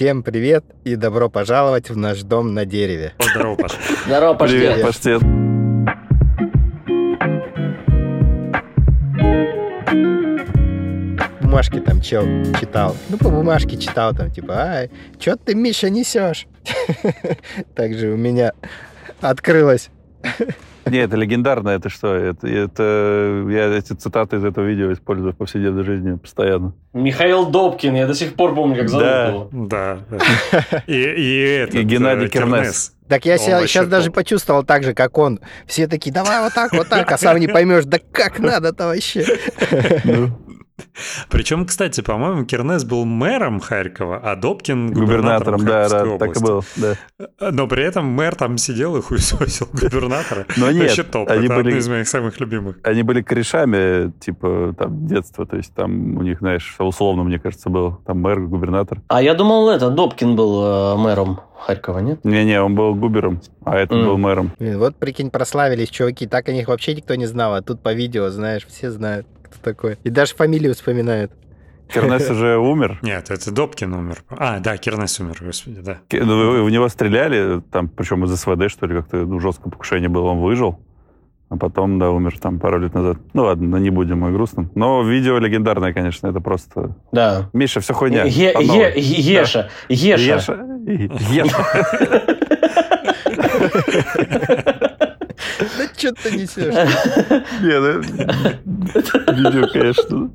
Всем привет и добро пожаловать в наш дом на дереве. Здорово, Паша. Здорово, Привет, Паштет. паштет. Бумажки там чел читал. Ну, по бумажке читал там, типа, ай, чё ты, Миша, несешь? Также у меня открылось. Не, это легендарно, это что? Это, это я эти цитаты из этого видео использую в повседневной жизни постоянно. Михаил Добкин, я до сих пор помню, как зовут Да. его. Да. И, и этот, И Геннадий э, Кернес. Так я себя сейчас даже почувствовал так же, как он. Все такие, давай вот так, вот так, а сам не поймешь, да как надо-то вообще. Причем, кстати, по-моему, Кернес был мэром Харькова, а Добкин губернатором, да, Харьковской да, так и был. Да. Но при этом мэр там сидел и хуесосил губернатора. Но нет, Вообще топ. они Это были- одно из моих самых любимых. Они были корешами, типа, там, детства. То есть там у них, знаешь, условно, мне кажется, был там мэр, губернатор. А я думал, это Добкин был э, мэром Харькова, нет? Не-не, он был губером, а этот Мгм. был мэром. Блин, вот прикинь, прославились чуваки, так о них вообще никто не знал, а тут по видео, знаешь, все знают, кто такой. И даже фамилию вспоминают. Кернес уже умер. Нет, это Добкин умер. А, да, Кернес умер, господи, да. Ну, В него стреляли, там, причем из СВД, что ли, как-то ну, жесткое покушение было, он выжил. А потом, да, умер там пару лет назад. Ну ладно, не будем о грустном. Но видео легендарное, конечно, это просто... Да. Миша, все хуйня. Е- Е-. Еша. Еша. Еша. Еша. Что ты несешь? Не, ну, Видео, конечно.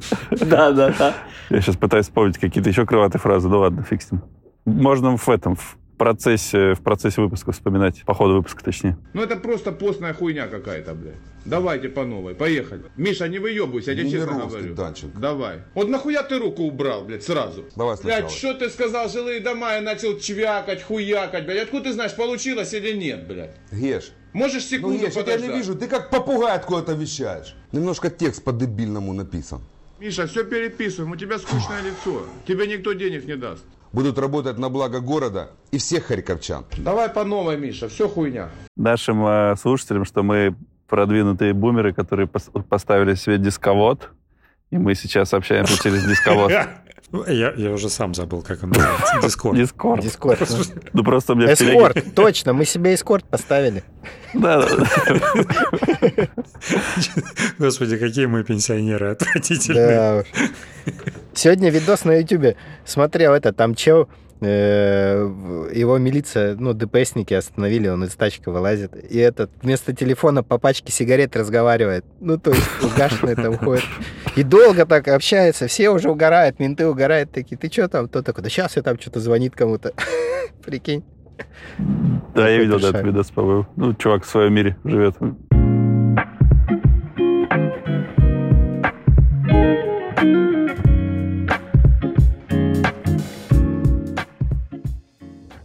Да, да, да. Я сейчас пытаюсь вспомнить какие-то еще крылатые фразы. Ну ладно, фиг с ним. Можно в этом, в процессе, в процессе выпуска вспоминать. По ходу выпуска, точнее. Ну это просто постная хуйня какая-то, блядь. Давайте по новой, поехали. Миша, не выебывайся, я тебе честно говорю. Данченко. Давай. Вот нахуя ты руку убрал, блядь, сразу? Давай сначала. Блядь, что ты сказал, жилые дома, я начал чвякать, хуякать, блядь. Откуда ты знаешь, получилось или нет, блядь? Геш, Можешь ну секунду Геш, я тебя не вижу, ты как попугай откуда-то вещаешь. Немножко текст по-дебильному написан. Миша, все переписываем, у тебя скучное лицо. Тебе никто денег не даст. Будут работать на благо города и всех харьковчан. Давай по новой, Миша, все хуйня. Нашим э, слушателям, что мы продвинутые бумеры, которые пос- поставили себе дисковод, и мы сейчас общаемся через дисковод. Я, я уже сам забыл, как он называется. Discord. Discord. Discord. Ну просто у меня Эскорт, точно, мы себе эскорт поставили. Да, да, да. Господи, какие мы пенсионеры отвратительные. Да уж. Сегодня видос на ютубе смотрел это, там чел, его милиция, ну, ДПСники остановили, он из тачки вылазит, и этот вместо телефона по пачке сигарет разговаривает. Ну, то есть угашенный там ходит. И долго так общается, все уже угорают, менты угорают, такие, ты что там? Тот такой, да сейчас я там что-то звонит кому-то. Прикинь. Да, я видел этот видос, по-моему. Ну, чувак в своем мире живет.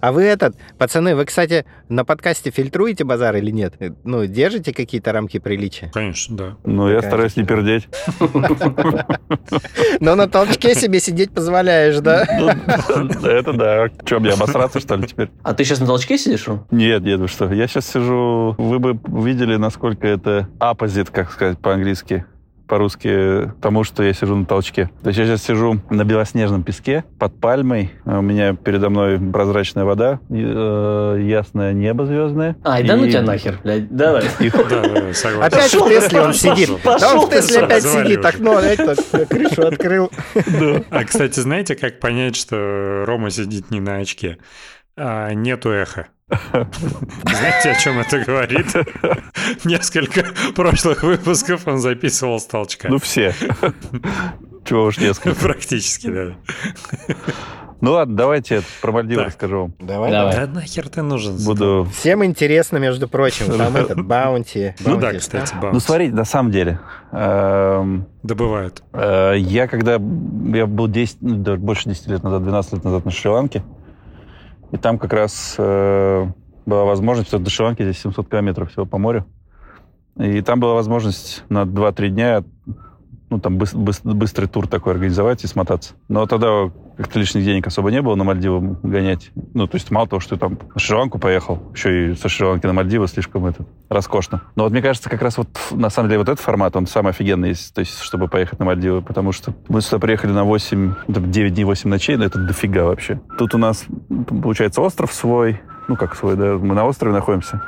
А вы этот, пацаны, вы, кстати, на подкасте фильтруете базар или нет? Ну, держите какие-то рамки приличия? Конечно, да. Ну, я стараюсь не пердеть. Но на толчке себе сидеть позволяешь, да? Ну, Это да. Че, мне обосраться, что ли, теперь? А ты сейчас на толчке сидишь? Нет, нет, вы что? Я сейчас сижу... Вы бы видели, насколько это оппозит, как сказать по-английски, по-русски, тому, что я сижу на толчке. То есть я сейчас сижу на белоснежном песке под пальмой. а У меня передо мной прозрачная вода, и, э, ясное небо звездное. Ай, да ну И- тебя нахер, блядь, давай. и- Да, да, согласен. Опять в Тесле он сидит. Да пошел он в Тесле опять сидит, окно, опять крышу открыл. А, кстати, знаете, как понять, что Рома сидит не на очке? А, нету эха. Знаете, о чем это говорит? Несколько прошлых выпусков он записывал с толчка. Ну, все. Чего уж несколько. Практически, да. Ну ладно, давайте про Мальдивы расскажу вам. Давай. Давай. Да нахер ты нужен? Буду... Всем интересно, между прочим, там этот Bounty. Ну да, Bounty, кстати, Ну, Bounty. смотрите, на самом деле, эм, Добывают. Э, Я когда... Я был 10, ну, больше 10 лет назад, 12 лет назад на Шри-Ланке, и там как раз э, была возможность, потому что до Шри-Ланки здесь 700 километров всего по морю, и там была возможность на 2-3 дня ну, там быс- быс- быстрый тур такой организовать и смотаться. Но тогда как-то лишних денег особо не было на Мальдивы гонять. Ну, то есть мало того, что ты там на Шри-Ланку поехал, еще и со Шри-Ланки на Мальдивы слишком это роскошно. Но вот мне кажется, как раз вот на самом деле вот этот формат, он самый офигенный, есть, то есть чтобы поехать на Мальдивы, потому что мы сюда приехали на 8, там, 9 дней, 8 ночей, но это дофига вообще. Тут у нас, получается, остров свой, ну, как свой, да, мы на острове находимся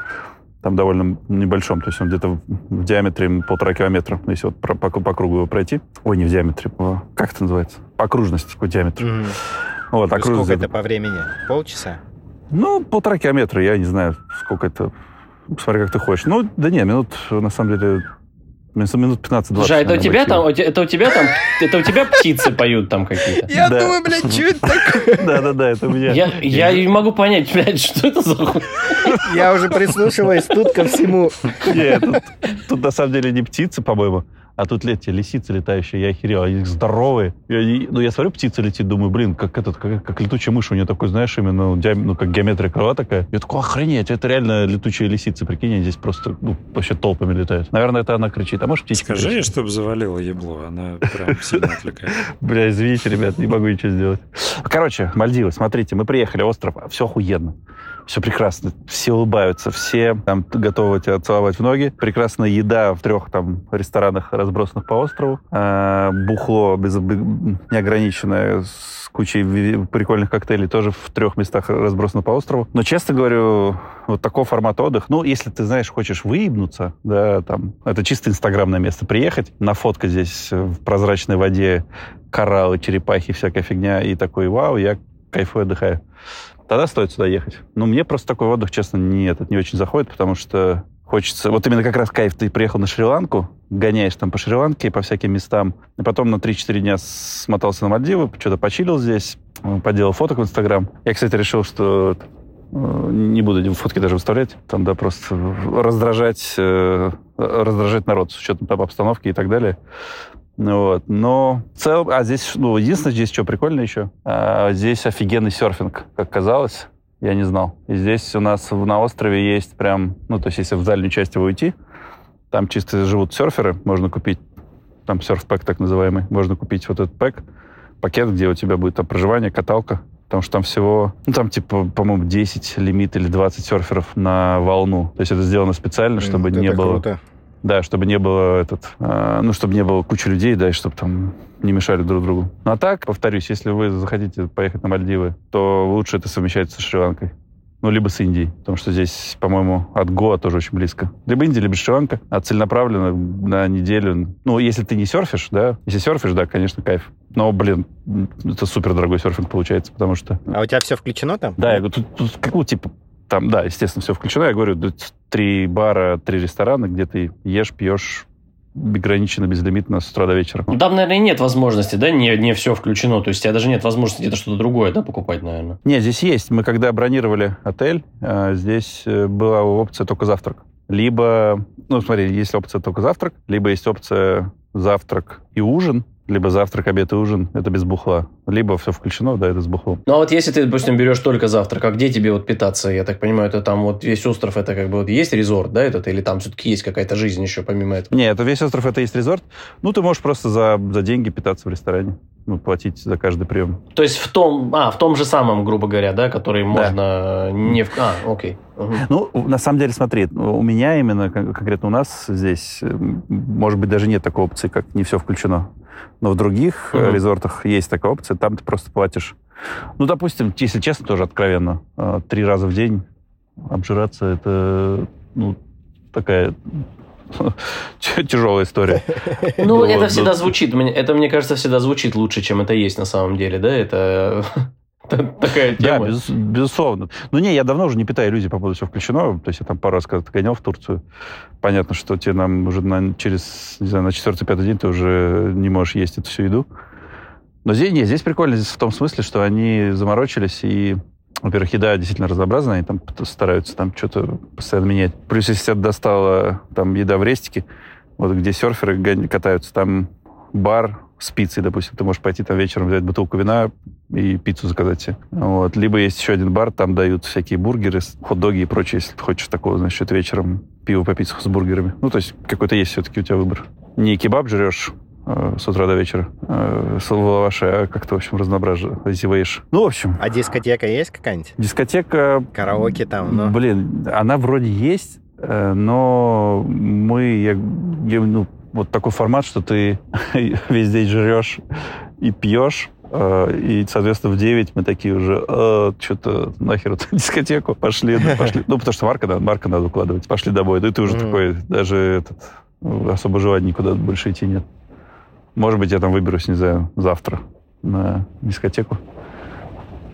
там довольно небольшом, то есть он где-то в, диаметре полтора километра, если вот по, по, по кругу его пройти. Ой, не в диаметре, по, как это называется? По окружности, по диаметру. Мгм. Вот, Сколько окружность. это по времени? Полчаса? Ну, полтора километра, я не знаю, сколько это, смотри, как ты хочешь. Ну, да не, минут, на самом деле, минут минут 15-20. Слушай, а это у тебя там, это у тебя там, это у тебя птицы поют там какие-то? Я Да. думаю, блядь, что это такое? Да-да-да, это у меня. Я, я не могу понять, блядь, что это за хуй? Я уже прислушиваюсь тут ко всему. Нет, тут, тут на самом деле не птицы, по-моему, а тут эти лисицы летающие, я охерел, они здоровые. И они- ну, я смотрю, птица летит, думаю, блин, как этот, как, как летучая мышь, у нее такой, знаешь, именно, диам- ну, как геометрия крыла такая. Я такой, охренеть, это реально летучие лисицы, прикинь, они здесь просто, ну, вообще толпами летают. Наверное, это она кричит, а может птичка Скажи ей, кричит? чтобы завалила ебло. Она прям сильно отвлекает. Бля, извините, ребят, не могу ничего сделать. Короче, Мальдивы, смотрите, мы приехали, остров, все охуенно. Все прекрасно, все улыбаются, все там готовы тебя целовать в ноги. Прекрасная еда в трех там ресторанах, разбросанных по острову. А, бухло без, неограниченное с кучей прикольных коктейлей тоже в трех местах разбросано по острову. Но, честно говорю, вот такой формат отдых, ну, если ты, знаешь, хочешь выебнуться, да, там, это чисто инстаграмное место, приехать, на фотка здесь в прозрачной воде, кораллы, черепахи, всякая фигня, и такой, вау, я кайфую, отдыхаю. Тогда стоит сюда ехать. Но мне просто такой отдых, честно, не, этот, не очень заходит, потому что хочется... Вот именно как раз кайф, ты приехал на Шри-Ланку, гоняешь там по Шри-Ланке, по всяким местам, и потом на 3-4 дня смотался на Мальдивы, что-то почилил здесь, поделал фоток в Инстаграм. Я, кстати, решил, что э, не буду фотки даже выставлять, там, да, просто раздражать, э, раздражать народ с учетом там обстановки и так далее. Ну Вот. Но в целом, а здесь, ну, единственное, здесь что прикольно еще, а, здесь офигенный серфинг, как казалось, я не знал. И здесь у нас на острове есть прям, ну, то есть если в дальнюю часть его уйти, там чисто живут серферы, можно купить, там серф-пэк так называемый, можно купить вот этот пэк, пакет, где у тебя будет там проживание, каталка, потому что там всего, ну, там типа, по-моему, 10 лимит или 20 серферов на волну. То есть это сделано специально, чтобы Это не было... круто. Да, чтобы не было этот, а, ну, чтобы не было кучи людей, да, и чтобы там не мешали друг другу. Ну, а так, повторюсь, если вы захотите поехать на Мальдивы, то лучше это совмещать со Шри-Ланкой. Ну, либо с Индией, потому что здесь, по-моему, от Гоа тоже очень близко. Либо Индия, либо Шри-Ланка, а целенаправленно на неделю. Ну, если ты не серфишь, да, если серфишь, да, конечно, кайф. Но, блин, это супер дорогой серфинг получается, потому что А у тебя все включено там? да, я говорю, тут, тут как, ну, типа, там, да, естественно, все включено. Я говорю, три бара, три ресторана, где ты ешь, пьешь ограниченно, безлимитно с утра до вечера. Ну, Там, наверное, нет возможности, да, не, не все включено. То есть у тебя даже нет возможности где-то что-то другое, да, покупать, наверное. Не, здесь есть. Мы когда бронировали отель, э, здесь э, была опция только завтрак. Либо, ну, смотри, есть опция только завтрак, либо есть опция завтрак и ужин, либо завтрак, обед и ужин, это без бухла. Либо все включено, да, это с бухлом. Ну, а вот если ты, допустим, берешь только завтрак, а где тебе вот питаться? Я так понимаю, это там вот весь остров, это как бы вот есть резорт, да, этот, или там все-таки есть какая-то жизнь еще помимо этого? Не, это весь остров, это есть резорт. Ну, ты можешь просто за, за деньги питаться в ресторане. Ну, платить за каждый прием. То есть в том, а, в том же самом, грубо говоря, да, который можно не в... А, окей. Ну, на самом деле, смотри, у меня именно, кон- конкретно у нас здесь, э, может быть, даже нет такой опции, как не все включено. Но в других Мгм. резортах есть такая опция, там ты просто платишь. Ну, допустим, если честно, тоже откровенно, э, три раза в день обжираться это, ну, такая тяжелая история. Ну, Ну, это вот, всегда звучит, мне- это, мне кажется, всегда звучит лучше, чем это есть на самом деле, да, это такая Да, тема. без- безусловно. Ну, не, я давно уже не питаю иллюзий по поводу всего включено. То есть я там пару раз когда-то гонял в Турцию. Понятно, что тебе нам уже на, через, не знаю, на четвертый-пятый день ты уже не можешь есть эту всю еду. Но здесь, не, здесь прикольно здесь в том смысле, что они заморочились и во-первых, еда действительно разнообразная, они там стараются там что-то постоянно менять. Плюс, если тебя достала там еда в рестике, вот где серферы катаются, там бар с пиццей, допустим, ты можешь пойти там вечером взять бутылку вина и пиццу заказать себе. Вот. Либо есть еще один бар, там дают всякие бургеры, хот-доги и прочее, если ты хочешь такого, значит, вечером пиво попить с бургерами. Ну, то есть какой-то есть все-таки у тебя выбор. Не кебаб жрешь с утра до вечера. Э, с лаваши, а как-то, в общем, разнообразиваешь. Ну, в общем, А дискотека есть какая-нибудь? дискотека Караоке там, ну. Блин, она вроде есть, э, но мы, я, я, ну, вот такой формат, что ты весь день жрешь и пьешь, э, и, соответственно, в 9 мы такие уже, э, что-то нахер эту дискотеку, пошли, ну, пошли. Ну, потому что Марка, да, Марка надо укладывать. Пошли домой. Да и ты уже Мгм. такой, даже этот, ну, особо желания никуда больше идти нет. Может быть, я там выберусь, не знаю, завтра на дискотеку.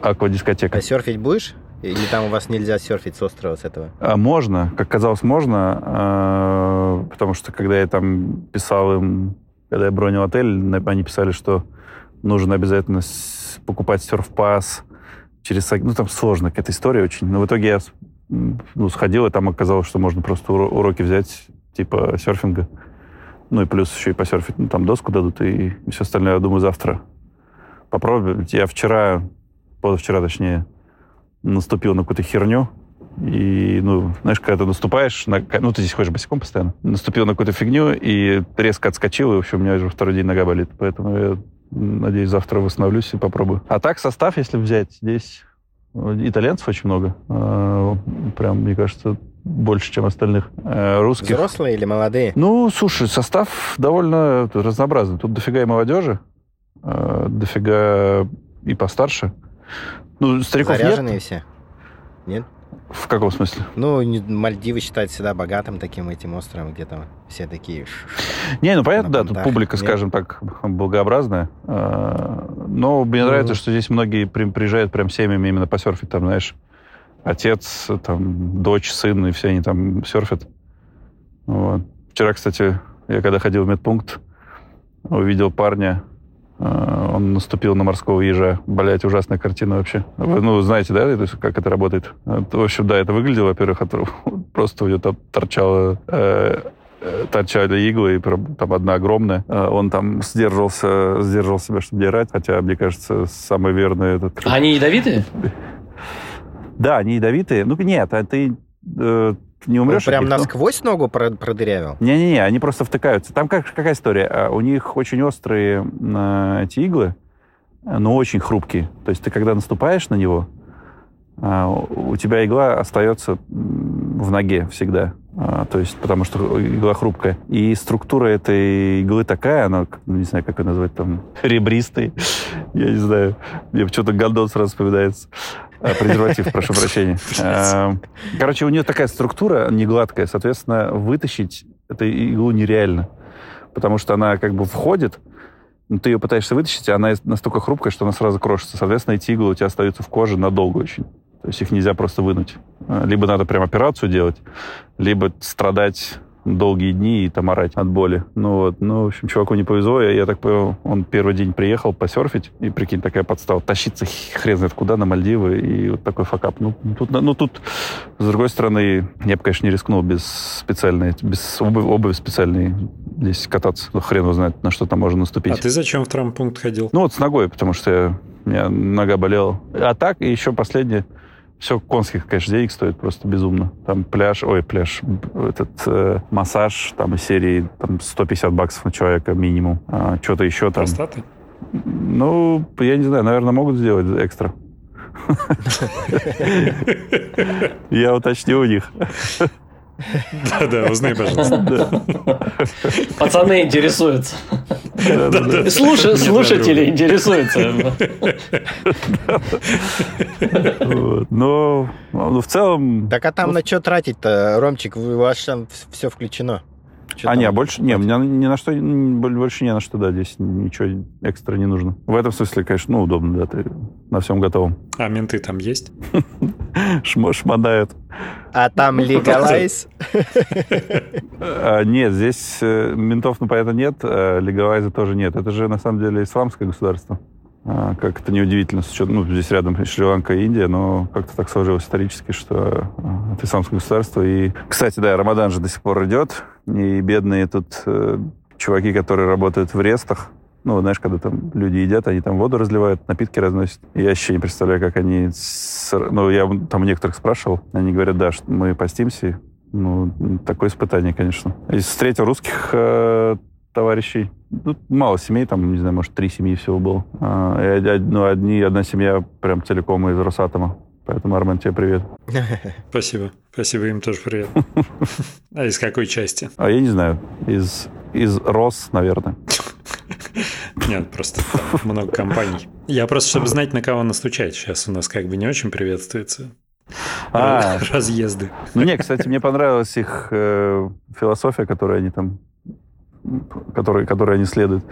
Аквадискотека. А серфить будешь? Или там у вас нельзя серфить с острова с этого? А, Можно, как казалось, можно, а, потому что когда я там писал им, когда я бронил отель, они писали, что нужно обязательно с- покупать серф-пас через... Ну, там сложная какая-то история очень. Но в итоге я ну, сходил, и там оказалось, что можно просто уро- уроки взять, типа серфинга. Ну, и плюс еще и посерфить. Ну, там доску дадут, и, все остальное, я думаю, завтра попробую. Я вчера, позавчера, точнее, наступил на какую-то херню, и, ну, знаешь, когда ты наступаешь, на, ну, ты здесь ходишь босиком постоянно, наступил на какую-то фигню и резко отскочил, и, в общем, у меня уже второй день нога болит. Поэтому я, надеюсь, завтра восстановлюсь и попробую. А так состав, если взять, здесь э, итальянцев очень много. А, Прям, мне кажется, больше, чем остальных. Э, Русских. Взрослые или молодые? Ну, слушай, состав довольно разнообразный. Тут дофига и молодежи, э, дофига и постарше. Ну, стариков Заряженные нет. все? Нет? В каком смысле? Ну, Мальдивы считают всегда богатым таким этим островом, где там все такие... Не, ну понятно, да, тут публика, Нет? скажем так, благообразная. А, Но мне Мгм. нравится, что здесь многие при- приезжают прям семьями именно посерфить. Там, знаешь, отец, там, дочь, сын, и все они там серфят. Вот. Вчера, кстати, я когда ходил в медпункт, увидел парня, а, он наступил на морского ежа. Блять, ужасная картина вообще. Вы, ну, знаете, да, как это работает? В общем, да, это выглядело, во-первых, от- просто у него там торчало э, э, торчали иглы, и там одна огромная. А Он там сдерживался, сдерживал себя, чтобы не орать, хотя, мне кажется, самый верный этот... А они ядовитые? Да, они ядовитые. Ну, нет, а ты э, не Он умрешь. от прям них, ну. насквозь ногу про- продырявил? Не-не-не, они просто втыкаются. Там как, какая история? А, У них очень острые э, эти иглы, э, но очень хрупкие. То есть ты когда наступаешь на него, а, у тебя игла остается в ноге всегда. А, То есть, потому что игла хрупкая. И структура этой иглы такая, она, ну, не знаю, как ее назвать, там, ребристый. Я не знаю. Мне почему-то гандон сразу вспоминается. А, Презерватив, прошу прощения. А, Короче, у нее такая структура не гладкая, соответственно, вытащить эту иглу нереально. Потому что она как бы входит, но ты ее пытаешься вытащить, а она настолько хрупкая, что она сразу крошится. Соответственно, эти иглы у тебя остаются в коже надолго очень. То есть их нельзя просто вынуть. А, Либо надо прям операцию делать, либо страдать долгие дни и там орать от боли. Ну вот, ну, в общем, чуваку не повезло. Я, я так понял, он первый день приехал посерфить, и, прикинь, такая подстава. Тащиться хрен знает куда, на Мальдивы, и вот такой факап. Ну, тут, ну, тут, с другой стороны, я бы, конечно, не рискнул без специальной, без обуви, обуви специальной здесь кататься. Ну, хрен знает, на что там можно наступить. А ты зачем в травмпункт ходил? Ну вот с ногой, потому что я- у меня нога болела. А так, и еще последнее, все конских, конечно, денег стоит просто безумно. Там пляж, ой, пляж, этот э, массаж, там из серии там 150 баксов на человека минимум. А, что-то еще там. Простаты? Ну, я не знаю, наверное, могут сделать экстра. Я уточню у них. Да-да, узнай, пожалуйста. Пацаны интересуются. Слушатели интересуются. Вот. Но ну, в целом... Так а там на что тратить-то, Ромчик? У вас там все включено. Чё А, не, больше, не, мне ни на что, больше не на что, да, здесь ничего экстра не нужно. В этом смысле, конечно, ну, удобно, да, ты на всем готовом. А менты там есть? Шмо- Шмонают. А там легалайз? А, нет, здесь э, ментов, ну, понятно, нет, а легалайза тоже нет. Это же, на самом деле, исламское государство. А, как это неудивительно, с учетом, ну, здесь рядом Шри-Ланка и Индия, но как-то так сложилось исторически, что а, это исламское государство. И, кстати, да, Рамадан же до сих пор идет, и бедные тут э, чуваки, которые работают в рестах, ну, знаешь, когда там люди едят, они там воду разливают, напитки разносят. Я вообще не представляю, как они... с- Ну, я там некоторых спрашивал, они говорят, да, что мы постимся. Ну, такое испытание, конечно. И встретил русских э, товарищей. Ну, мало семей, там, не знаю, может, три семьи всего было. А, и, ну, одни, одна семья прям целиком из Росатома. Поэтому, Армен, тебе привет. Спасибо. Спасибо, им тоже привет. А из какой части? А я не знаю. Из, из Рос, наверное. Нет, просто много компаний. Я просто, чтобы знать, на кого настучать. Сейчас у нас как бы не очень приветствуется. А, разъезды. Ну, не, кстати, мне понравилась их э, философия, которую они там, которой, которой они следуют,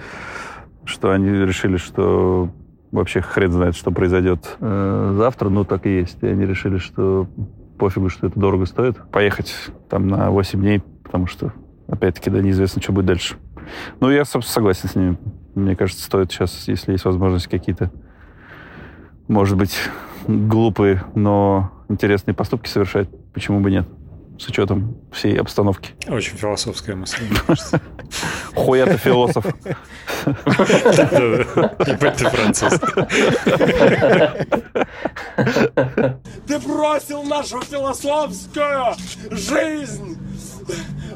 что они решили, что вообще хрен знает, что произойдет э, завтра, ну так и есть. И они решили, что пофигу, что это дорого стоит, поехать там на 8 дней, потому что, опять-таки, да, неизвестно, что будет дальше. Ну, я, собственно, согласен с ними. Мне кажется, стоит сейчас, если есть возможность, какие-то, может быть, глупые, но интересные поступки совершать. Почему бы нет? С учетом всей обстановки. Очень философская мысль, Хуй это философ. Ебать ты француз. Ты бросил нашу философскую жизнь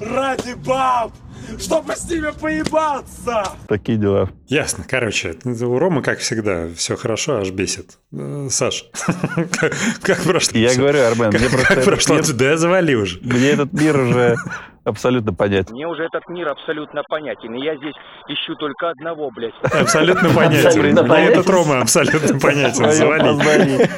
ради баб! чтобы с ними поебаться. Такие дела. Ясно. Короче, у Ромы, как всегда, все хорошо, аж бесит. Э, Саш, как прошло? Я говорю, Армен, мне просто... Как прошло? Да завали уже. Мне этот мир уже абсолютно понятен. Мне уже этот мир абсолютно понятен, и я здесь ищу только одного, блядь. Абсолютно понятен. Мне этот Рома абсолютно понятен. Завали.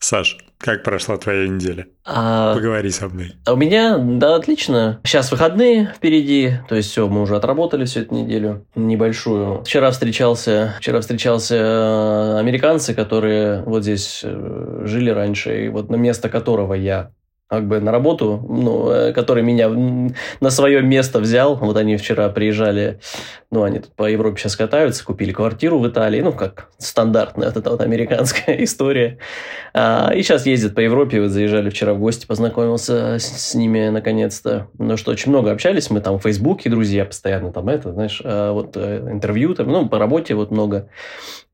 Саш, как прошла твоя неделя? А... Поговори со мной. А у меня, да, отлично. Сейчас выходные впереди, то есть все, мы уже отработали всю эту неделю небольшую. Вчера встречался, вчера встречался э, американцы, которые вот здесь э, жили раньше, и вот на место которого я как бы на работу, ну, э, который меня на свое место взял. Вот они вчера приезжали, ну, они тут по Европе сейчас катаются, купили квартиру в Италии, ну, как стандартная вот эта вот американская история. А, и сейчас ездят по Европе, вот заезжали вчера в гости, познакомился с, с ними наконец-то. Ну, что, очень много общались, мы там в Фейсбуке, друзья, постоянно там это, знаешь, а, вот э, интервью там, ну, по работе вот много.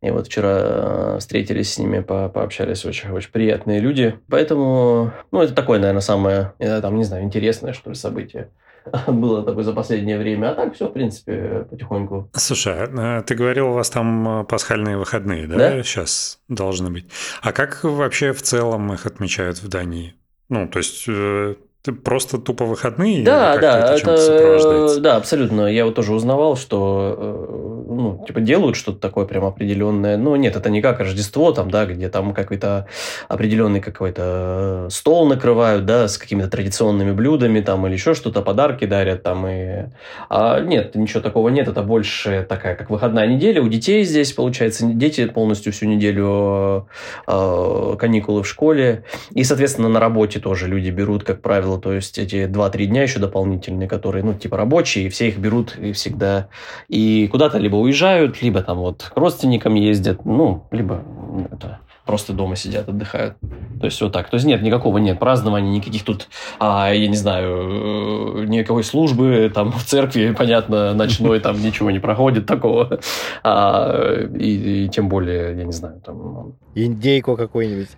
И вот вчера э, встретились с ними, по пообщались, очень, очень приятные люди. Поэтому, ну, это такое, наверное, самое, там, не знаю, интересное, что ли, событие было такое за последнее время. А так все, в принципе, потихоньку. Слушай, а, ты говорил, у вас там э, пасхальные выходные, да? да? Сейчас должны быть. А как вообще в целом их отмечают в Дании? Ну, то есть э, просто тупо выходные? Да, да, это, это да, абсолютно. Я вот тоже узнавал, что ну, типа делают что-то такое прям определенное. Но нет, это не как Рождество, там, да, где там какой-то определенный какой-то стол накрывают, да, с какими-то традиционными блюдами там или еще что-то, подарки дарят там и... А нет, ничего такого нет, это больше такая, как выходная неделя. У детей здесь, получается, дети полностью всю неделю э, каникулы в школе. И, соответственно, на работе тоже люди берут, как правило, то есть эти 2-3 дня еще дополнительные, которые, ну, типа рабочие, и все их берут и всегда и куда-то либо уезжают, либо там вот к родственникам ездят, ну, либо это, просто дома сидят, отдыхают. То есть вот так. То есть нет, никакого нет празднования, никаких тут, а, я не знаю, э, никакой службы там в церкви, понятно, ночной там ничего не проходит такого. А, и, и тем более, я не знаю, там... Индейку какой-нибудь.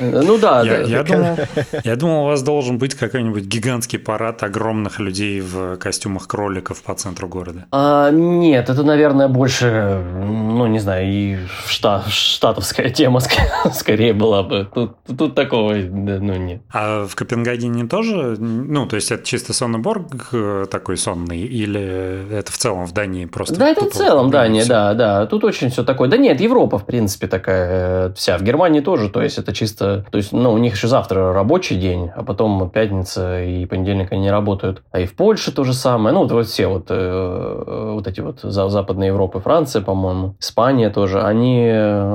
Ну да. Я, да. Я, думал, я думал, у вас должен быть какой-нибудь гигантский парад огромных людей в костюмах кроликов по центру города. А, нет, это, наверное, больше, ну, не знаю, и штат, штатовская тема скорее была бы. Тут, тут такого, ну, нет. А в Копенгагене тоже, ну, то есть это чисто Соннеборг э, такой сонный, или это в целом в Дании просто? Да, это в целом Дания, да, да. Тут очень все такое. Да нет, Европа, в принципе, такая э, вся. В Германии тоже, то есть это чисто... То есть, ну, у них еще завтра рабочий день, а потом пятница и понедельник они не работают. А и в Польше то же самое. Ну, вот все вот, э, вот эти вот западные Европы, Франция, по-моему, Испания тоже, они...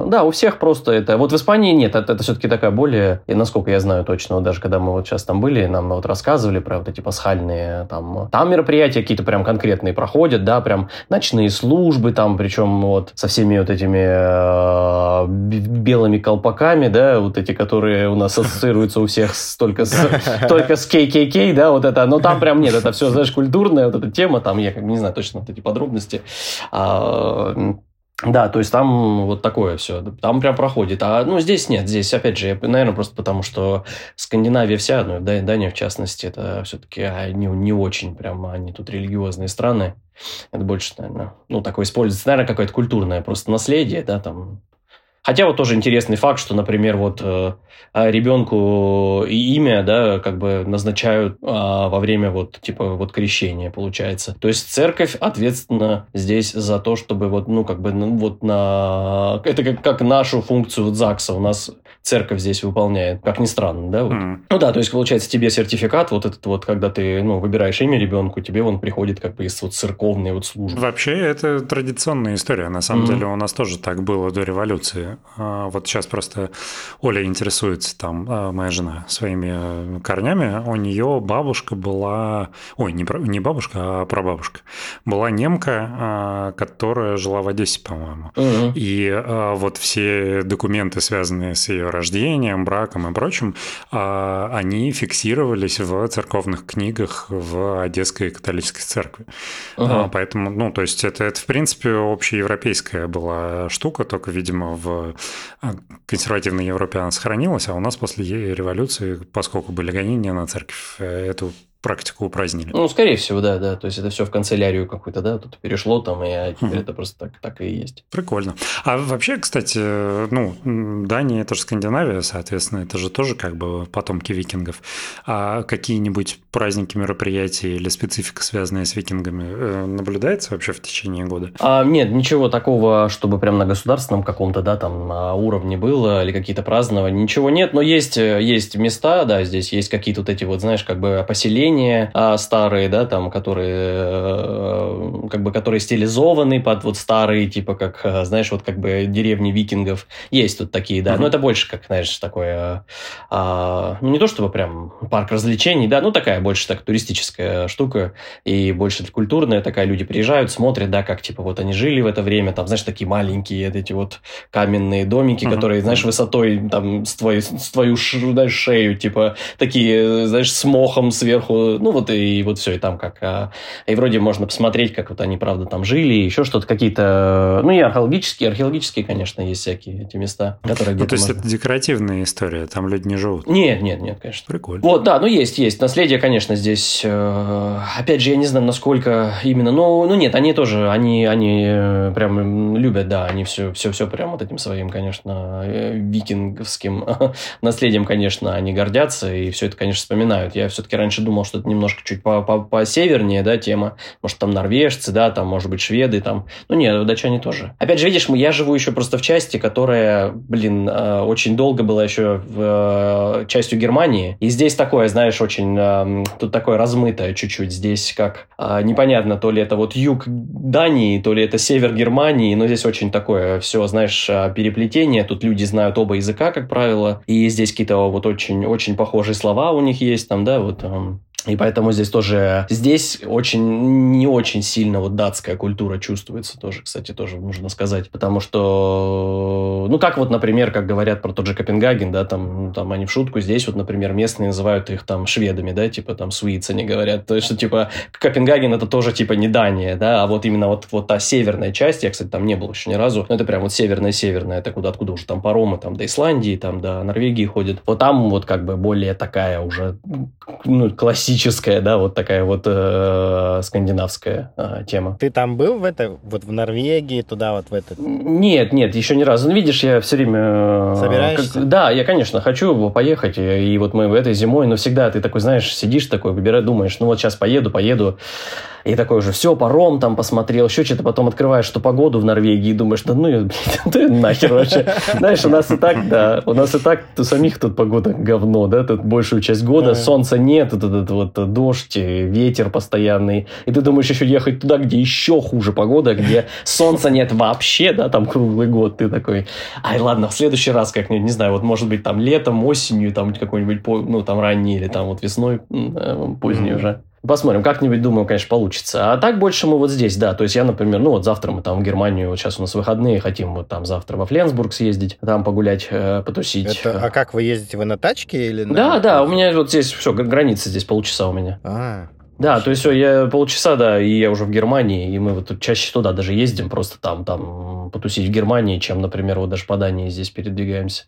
Да, у всех просто это... Вот в Испании нет, это, это все-таки такая более, и насколько я знаю точно, даже когда мы вот сейчас там были, нам вот рассказывали про вот эти пасхальные там, там мероприятия какие-то прям конкретные проходят, да, прям ночные службы там, причем вот со всеми вот этими э, белыми колпаками, да, вот эти, которые у нас ассоциируются у всех только с, только с KKK, да, вот это, но там прям нет, это все, знаешь, культурная вот эта тема, там я как бы не знаю точно вот эти подробности, а, Да, то есть там вот такое все, там прям проходит. А ну здесь нет, здесь опять же, наверное, просто потому что Скандинавия вся, ну Дания в частности, это все-таки они не очень прям, они тут религиозные страны. Это больше, наверное, ну такое используется, наверное, какое-то культурное просто наследие, да, там Хотя вот тоже интересный факт, что, например, вот э, а ребенку имя, да, как бы назначают э, во время вот типа вот крещения, получается. То есть церковь ответственна здесь за то, чтобы вот, ну, как бы, ну, вот на... Это как, как нашу функцию вот ЗАГСа у нас церковь здесь выполняет, как ни странно, да? Вот. Mm. Ну да, то есть, получается, тебе сертификат, вот этот вот, когда ты, ну, выбираешь имя ребенку, тебе он приходит как бы из вот церковной вот службы. Вообще, это традиционная история. На самом mm-hmm. деле, у нас тоже так было до революции. А, вот сейчас просто Оля интересуется, там, а, моя жена, своими корнями. У нее бабушка была... Ой, не, не бабушка, а прабабушка. Была немка, а, которая жила в Одессе, по-моему. Угу. И вот все документы, связанные с ее рождением, браком и прочим, они фиксировались в церковных книгах в Одесской католической церкви. Угу. Поэтому, ну, то есть это, это, в принципе, общеевропейская была штука, только, видимо, в а, консервативной Европе она сохранилась, а у нас после революции, поскольку были гонения на церковь, э, эту практику упразднили. Ну, скорее всего, да, да. То есть это все в канцелярию какую-то, да, тут перешло там, и а теперь это просто так, так и есть. Прикольно. А вообще, кстати, ну, Дания это же Скандинавия, соответственно, это же тоже как бы потомки викингов. А какие-нибудь праздники, мероприятия или специфика, связанная с викингами, э, наблюдается вообще в течение года? А, нет, ничего такого, чтобы прям на государственном каком-то, да, там а, уровне было или какие-то празднования, ничего нет, но есть, э, есть места, да, здесь есть какие-то вот эти вот, знаешь, как бы поселения, строения а, старые, да, там, которые э, как бы которые стилизованы под вот старые, типа как, э, знаешь, вот как бы деревни викингов. Есть тут такие, да, mm-hmm. но это больше как, знаешь, такое, а, ну не то чтобы прям парк развлечений, да, ну такая больше так туристическая штука и больше культурная такая. Люди приезжают, смотрят, да, как типа вот они жили в это время, там, знаешь, такие маленькие эти вот каменные домики, mm-hmm. которые, знаешь, высотой там с твою, с твою знаешь, шею, типа такие, знаешь, с мохом сверху ну вот и вот все, и там как... А, и вроде можно посмотреть, как вот они, правда, там жили, еще что-то, какие-то... Ну и археологические, археологические, конечно, есть всякие эти места, которые Ну то есть можно... это декоративная история, там люди не живут? Нет, нет, нет, конечно. Прикольно. Вот, да, ну есть, есть. Наследие, конечно, здесь... Э, опять же, я не знаю, насколько именно... Ну, ну нет, они тоже, они, они э, прям любят, да, они все, все, все прям вот этим своим, конечно, э, викинговским наследием, конечно, они гордятся, и все это, конечно, вспоминают. Я все-таки раньше думал, что что это немножко чуть по, по, по севернее, да, тема. Может, там норвежцы, да, там, может быть, шведы, там. Ну, нет, датчане тоже. Опять же, видишь, я живу еще просто в части, которая, блин, э, очень долго была еще в, э, частью Германии. И здесь такое, знаешь, очень, э, тут такое размытое чуть-чуть. Здесь как непонятно, то ли это вот юг Дании, то ли это север Германии, но здесь очень такое все, знаешь, переплетение. Тут люди знают оба языка, как правило, и здесь какие-то вот очень-очень похожие слова у них есть, там, да, вот эм, и поэтому здесь тоже, здесь очень, не очень сильно вот датская культура чувствуется тоже, кстати, тоже нужно сказать. Потому что, ну, как вот, например, как говорят про тот же Копенгаген, да, там, ну, там они в шутку, здесь вот, например, местные называют их там шведами, да, типа там суиц они говорят. То есть, что, типа, Копенгаген это тоже, типа, не Дания, да, а вот именно вот, вот та северная часть, я, кстати, там не был еще ни разу, но это прям вот северная-северная, это куда, откуда уже там паромы, там, до Исландии, там, до Норвегии ходят. Вот там вот как бы более такая уже, ну, классическая классическая, да, вот такая вот э, скандинавская э, тема. Ты там был в это, вот в Норвегии, туда вот в этот? Нет, нет, еще ни разу. Ну, видишь, я все время... Э, Собираешься? Как, да, я, конечно, хочу поехать, и вот мы в этой зимой, но всегда ты такой, знаешь, сидишь такой, выбираешь, думаешь, ну вот сейчас поеду, поеду, и такой уже, все, паром там посмотрел, еще что-то, потом открываешь что погоду в Норвегии и думаешь, да ну, ты нахер вообще. Знаешь, у нас и так, да, у нас и так у самих тут погода говно, да, тут большую часть года, солнца нет, тут этот вот дождь, ветер постоянный, и ты думаешь еще ехать туда, где еще хуже погода, где солнца нет вообще, да, там круглый год, ты такой, ай, ладно, в следующий раз как-нибудь, не знаю, вот может быть там летом, осенью, там какой-нибудь, ну, там ранний или там вот весной, э, поздний уже. Посмотрим, как-нибудь, думаю, конечно, получится. А так больше мы вот здесь, да. То есть я, например, ну вот завтра мы там в Германию, вот сейчас у нас выходные, хотим вот там завтра во Фленсбург съездить, там погулять, э, потусить. Это, а как вы ездите? Вы на тачке или на... Да, да, у меня вот здесь все, граница здесь полчаса у меня. А, Да, то есть все, я полчаса, да, и я уже в Германии, и мы вот чаще туда даже ездим, просто там, там потусить в Германии, чем, например, вот даже по Дании здесь передвигаемся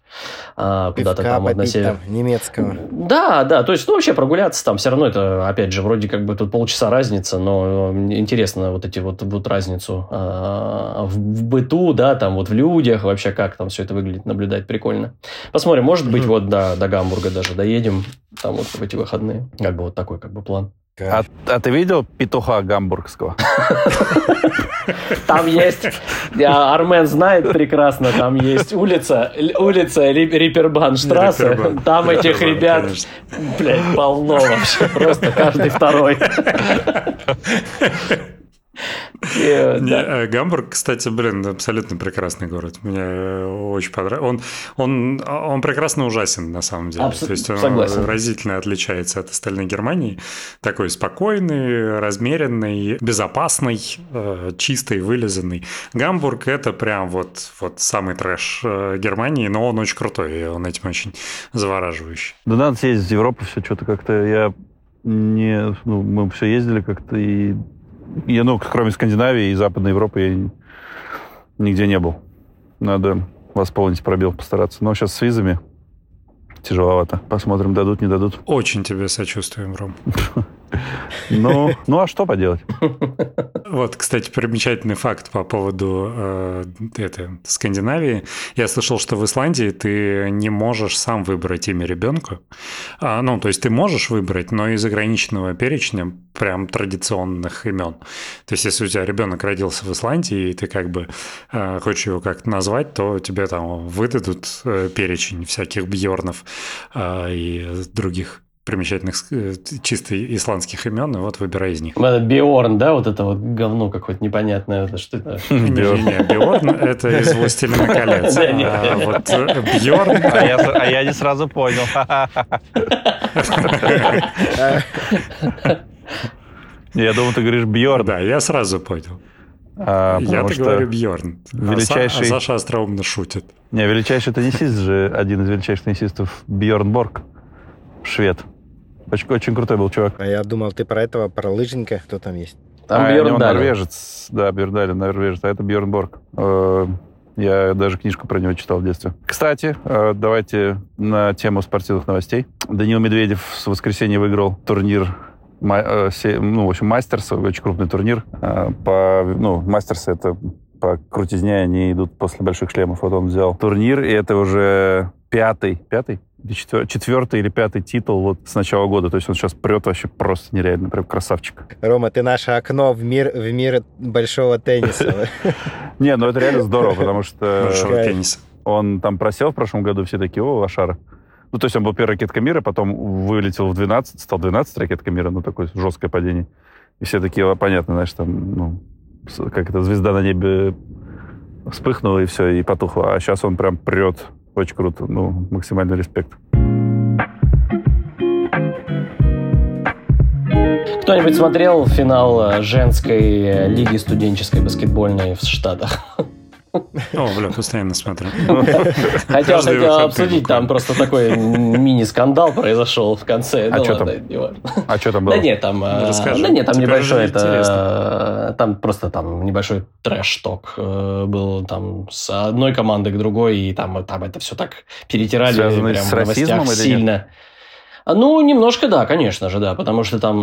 а, куда-то там вот на север. там, немецкого. Да, да, то есть, ну, вообще прогуляться там все равно это, опять же, вроде как бы тут полчаса разница, но интересно вот эти вот, вот разницу а, в, в быту, да, там вот в людях, вообще как там все это выглядит, наблюдать прикольно. Посмотрим, может быть, Мгм. вот до, до Гамбурга даже доедем, там вот в эти выходные, как бы вот такой как бы план. А, а ты видел петуха гамбургского? Там есть, я- Армен знает прекрасно, там есть улица, улица Ри- Рипербанштрассе, Рипербан. там этих ребят, блядь, полно вообще, просто каждый второй. И, э, да. э, Гамбург, кстати, блин, абсолютно прекрасный город. Мне очень понравился. Он, он, он прекрасно ужасен, на самом деле. То есть он согласен. разительно отличается от остальной Германии. Такой спокойный, размеренный, безопасный, э, чистый, вылизанный. Гамбург – это прям вот, вот самый трэш Германии, но он очень крутой, и он этим очень завораживающий. Да надо съездить в Европу, все что-то как-то я не... Ну, мы все ездили как-то и... Я, ну, кроме Скандинавии и Западной Европы я нигде не был. Надо восполнить пробел, постараться. Но сейчас с визами тяжеловато. Посмотрим, дадут, не дадут. Очень тебе сочувствуем, Ром. Ну, ну а что поделать? Вот, кстати, примечательный факт по поводу э, это, Скандинавии. Я слышал, что в Исландии ты не можешь сам выбрать имя ребенку. А, ну, то есть ты можешь выбрать, но из ограниченного перечня прям традиционных имен. То есть если у тебя ребенок родился в Исландии, и ты как бы э, хочешь его как-то назвать, то тебе там выдадут э, перечень всяких бьорнов э, и других примечательных э, чисто исландских имен, и вот выбирай из них. Это Биорн, да, вот это вот говно какое-то непонятное, это что это? Не-не-не, Бьорн это из «Властелина колец». Не. А вот э, Бьорн... А я, а я не сразу понял. Я думал, ты говоришь Бьорн. Да, я сразу понял. А, Я-то что- говорю Бьорн. величайший- А Саша остроумно шутит. Не, величайший теннисист же, один из величайших теннисистов, Бьорн Борг, швед. Очень, очень крутой был чувак. А я думал, ты про этого, про лыжника, кто там есть. Там а, Бьорн он Далин. норвежец. Да, Бьорн Далин, норвежец. А это Бьорн Борг. Э, Я даже книжку про него читал в детстве. Кстати, э, давайте на тему спортивных новостей. Данил Медведев в воскресенье выиграл турнир э, ну, в общем, мастерс, очень крупный турнир. По, ну, мастерсы это по крутизне, они идут после больших шлемов. Вот он взял турнир, и это уже пятый, пятый? Четвер- четвертый или пятый титул вот с начала года. То есть он сейчас прет вообще просто нереально, прям красавчик. Рома, ты наше окно в мир, в мир большого тенниса. Не, ну это реально здорово, потому что Большого тенниса. он там просел в прошлом году, все такие, о, лошара. Ну, то есть он был первой ракеткой мира, потом вылетел в 12, стал 12 ракеткой мира, ну, такое жесткое падение. И все такие, «А, понятно, знаешь, там, ну, как это, звезда на небе вспыхнула, и все, и потухла. А сейчас он прям прет. Очень круто. Ну, максимальный респект. Кто-нибудь смотрел финал э, женской э, лиги студенческой баскетбольной в Штатах? О, бля, постоянно смотрю. Хотел, хотел обсудить, там просто такой мини-скандал произошел в конце. А Ну ладно, там? не важно. А что там было? Да нет, там, э, да нет, там небольшой, это, э, там просто там небольшой трэш-ток э, был там с одной команды к другой, и там, там это все так перетирали Связанный прям с в новостях расизмом или сильно. А, Ну, немножко да, конечно же, да, потому что там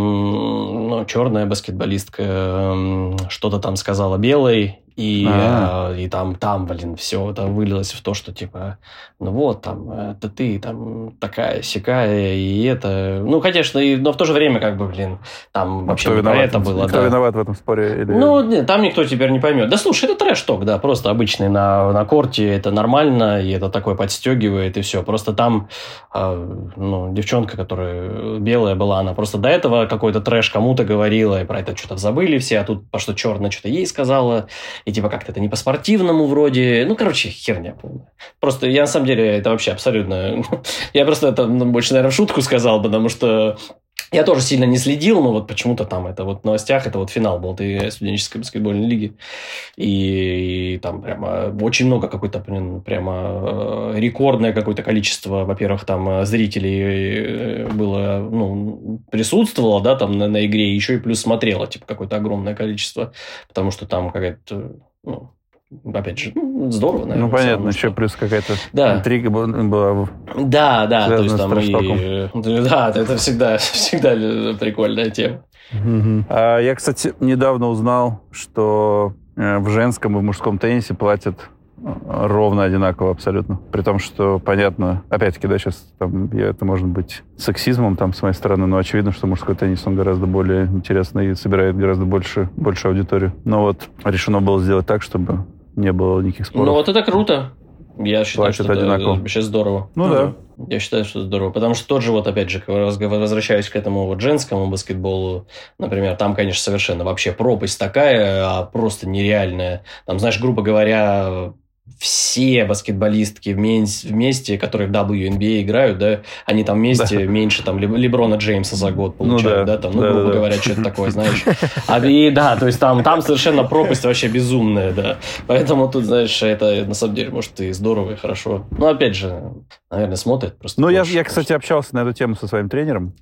ну, черная баскетболистка эм, что-то там сказала белой, и, А. э, и там, там, блин, все это вылилось в то, что типа, ну вот, там, это ты там такая сякая, и это... Ну, конечно, и, но в то же время, как бы, блин, там вообще Кто не про виноват? это было, Кто да. виноват в этом споре? Или... Ну, нет, там никто теперь не поймет. Да слушай, это трэш-ток, да, просто обычный на, на корте, это нормально, и это такое подстегивает, и все. Просто там, э, ну, девчонка, которая белая была, она просто до этого какой-то трэш кому-то говорила, и про это что-то забыли все, а тут по что черное что-то ей сказала, и типа как-то это не по-спортивному вроде. Ну, короче, херня полная. Просто я на самом деле это вообще абсолютно... Я просто это ну, больше, наверное, в шутку сказал, потому что Я тоже сильно не следил, но вот почему-то там это вот в новостях, это вот финал был этой студенческой баскетбольной лиги. И, и там прямо очень много какой-то прямо э, рекордное какое-то количество, во-первых, там э, зрителей э, было, ну, присутствовало, да, там на, на игре, еще и плюс смотрело, типа, какое-то огромное количество, потому что там какая-то, ну, опять же, ну, здорово, наверное. Ну, понятно, еще что... плюс какая-то да. интрига была. Да, да, то есть там и... Да, это всегда, всегда прикольная тема. Угу. А я, кстати, недавно узнал, что э, в женском и в мужском теннисе платят э, ровно одинаково абсолютно. При том, что, понятно, опять-таки, да, сейчас там, это может быть сексизмом там с моей стороны, но очевидно, что мужской теннис, он гораздо более интересный и собирает гораздо больше, больше аудиторию. Но вот решено было сделать так, чтобы не было никаких споров. Ну вот это круто. Я считаю, Платят что одинаково. это вообще здорово. Ну, ну да. Я считаю, что это здорово. Потому что тот же, вот опять же, возвращаясь к этому вот женскому баскетболу, например, там, конечно, совершенно вообще пропасть такая, а просто нереальная. Там, знаешь, грубо говоря, все баскетболистки вместе, которые в WNBA играют, да, они там вместе да. меньше там Леброна Джеймса за год ну получают, ну, да. да, там, ну, да, грубо да, говоря, что-то такое, знаешь. А, и да, то есть там, там совершенно пропасть вообще безумная, да. Поэтому тут, знаешь, это на самом деле, может, и здорово, и хорошо. Но опять же, наверное, смотрят просто. Ну, я, я, кстати, общался на эту тему со своим тренером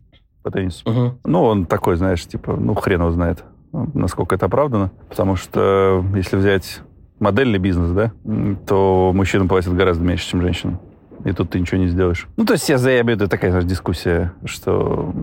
по теннису. Угу. Ну, он такой, знаешь, типа, ну, хрен его знает, насколько это оправдано. Потому что, если взять модельный бизнес, да, то мужчинам платят гораздо меньше, чем женщинам. И тут ты ничего не сделаешь. Ну, то есть я заявляю, это такая знаешь, дискуссия, что...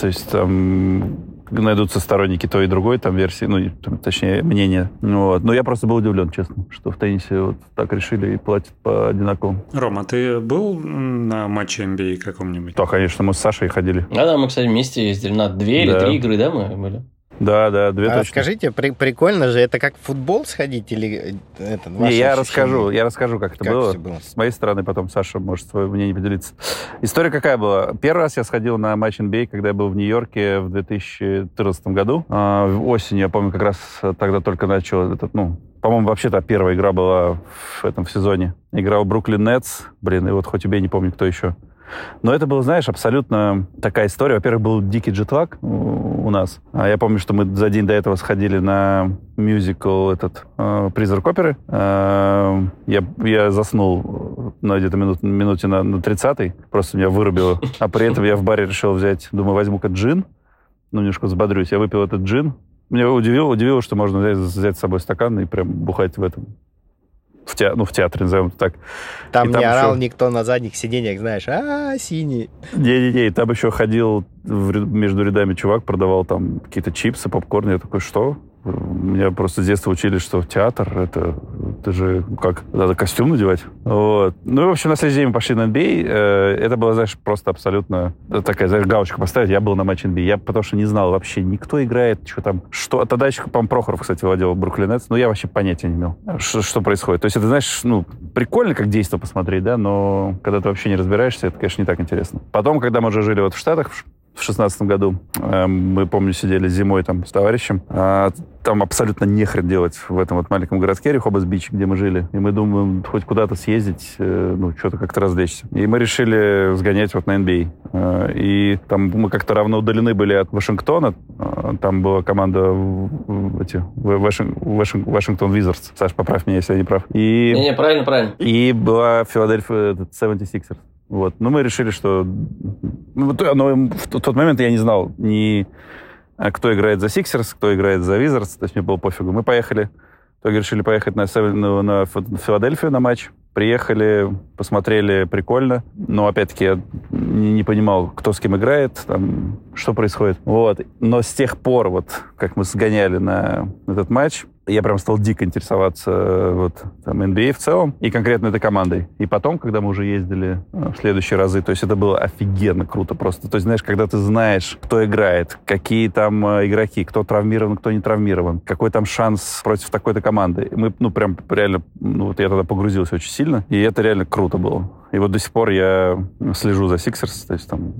То есть там найдутся сторонники той и другой там версии, ну, там, точнее, мнения. Ну, вот. Но я просто был удивлен, честно, что в теннисе вот так решили и платят по одинаковому. Рома, ты был на матче NBA каком-нибудь? Да, конечно, мы с Сашей ходили. Да, да, мы, кстати, вместе ездили на две да. или три игры, да, мы были? Да, да, две а точки. Скажите, при, прикольно же, это как в футбол сходить или э, это Не, я расскажу, я расскажу, как это как было. было. С моей стороны, потом Саша может свое мнение поделиться. История какая была? Первый раз я сходил на матч NBA, когда я был в Нью-Йорке в 2014 году. А, осенью, я помню, как раз тогда только начал этот, ну, по-моему, вообще-то первая игра была в этом в сезоне. Играл Бруклин Нетс, блин, и вот хоть убей, не помню, кто еще. Но это было, знаешь, абсолютно такая история. Во-первых, был дикий джетлаг у нас. А я помню, что мы за день до этого сходили на мюзикл этот э, «Призрак оперы». Э, я, я заснул на где-то минут, минуте на, на 30-й. Просто меня вырубило. А при этом я в баре решил взять, думаю, возьму-ка джин. Ну, немножко взбодрюсь. Я выпил этот джин. Меня удивило, удивило, что можно взять, взять с собой стакан и прям бухать в этом в, те, ну, в театре, назовем так. Там и не там орал еще... никто на задних сиденьях, знаешь, а, синий. Не-не-не, там еще ходил в, между рядами чувак, продавал там какие-то чипсы, попкорн. Я такой, что? Меня просто с детства учили, что театр это, это же как надо костюм надевать. Вот. Ну и в общем на следующий день мы пошли на NBA. Э, это было, знаешь, просто абсолютно такая, знаешь, галочка поставить. Я был на матче NBA. Я потому что не знал вообще, никто играет, что там, что. А тогда еще, по Прохоров, кстати, владел Бруклинетс, но я вообще понятия не имел, что, что происходит. То есть это, знаешь, ну, прикольно как действие посмотреть, да, но когда ты вообще не разбираешься, это, конечно, не так интересно. Потом, когда мы уже жили вот в Штатах, в шестнадцатом году. Эм, мы, помню, сидели зимой там с товарищем. А, там абсолютно нехрен делать в этом вот маленьком городке Рихобас-Бич, где мы жили. И мы думаем, хоть куда-то съездить, э, ну, что-то как-то развлечься. И мы решили сгонять вот на NBA. А. Э, и там мы как-то равно удалены были от Вашингтона. Э, там была команда эти, Вашинг, Вашинг, Вашингтон Wizards. Саш, поправь меня, если я не прав. И, не, не, правильно, правильно. И была Филадельфия 76ers. Вот. Но мы решили, что... Ну, но в тот момент я не знал ни а, кто играет за Sixers, кто играет за Wizards, то есть мне было пофигу. Мы поехали, то решили поехать на, на, на Филадельфию на матч. Приехали, посмотрели, прикольно. Но, опять-таки, я не, не понимал, кто с кем играет, там, что происходит. Вот. Но с тех пор, вот, как мы сгоняли на этот матч, я прям стал дико интересоваться э, вот, там, NBA в целом и конкретно этой командой. И потом, когда мы уже ездили э, в следующие разы, то есть это было офигенно круто просто. То есть, знаешь, когда ты знаешь, кто играет, какие там э, игроки, кто травмирован, кто не травмирован, какой там шанс против такой-то команды. Мы, ну, прям реально, ну, вот я тогда погрузился очень сильно, и это реально круто было. И вот до сих пор я слежу за Sixers, то есть там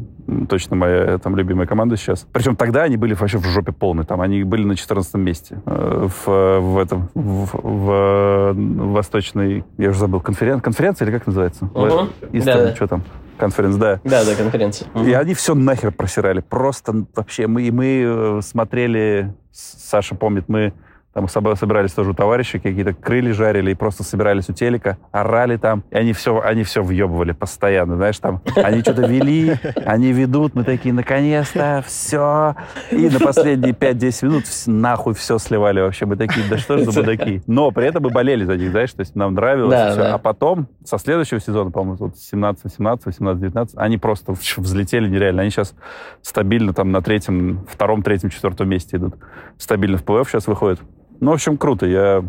точно моя там любимая команда сейчас. Причем тогда они были вообще в жопе полной, там они были на 14 месте в в этом, в, в, в восточной, я уже забыл, конферен, конференция или как называется? Угу. Eastern, да, что там? Конференц, да. Да, да, конференция. И они все нахер просирали. Просто вообще мы, мы э, смотрели, Саша помнит, мы там собирались тоже у товарища, какие-то крылья жарили и просто собирались у телека, орали там. И они все, они все въебывали постоянно, знаешь, там. Они что-то вели, они ведут, мы такие, наконец-то, все. И на последние 5-10 минут нахуй все сливали вообще. Мы такие, да что ж за будаки. Но при этом мы болели за них, знаешь, то есть нам нравилось. Да, да. А потом, со следующего сезона, по-моему, вот 17, 17, 18, 19, они просто взлетели нереально. Они сейчас стабильно там на третьем, втором, третьем, четвертом месте идут. Стабильно в ПВФ сейчас выходят. Ну, в общем, круто. Я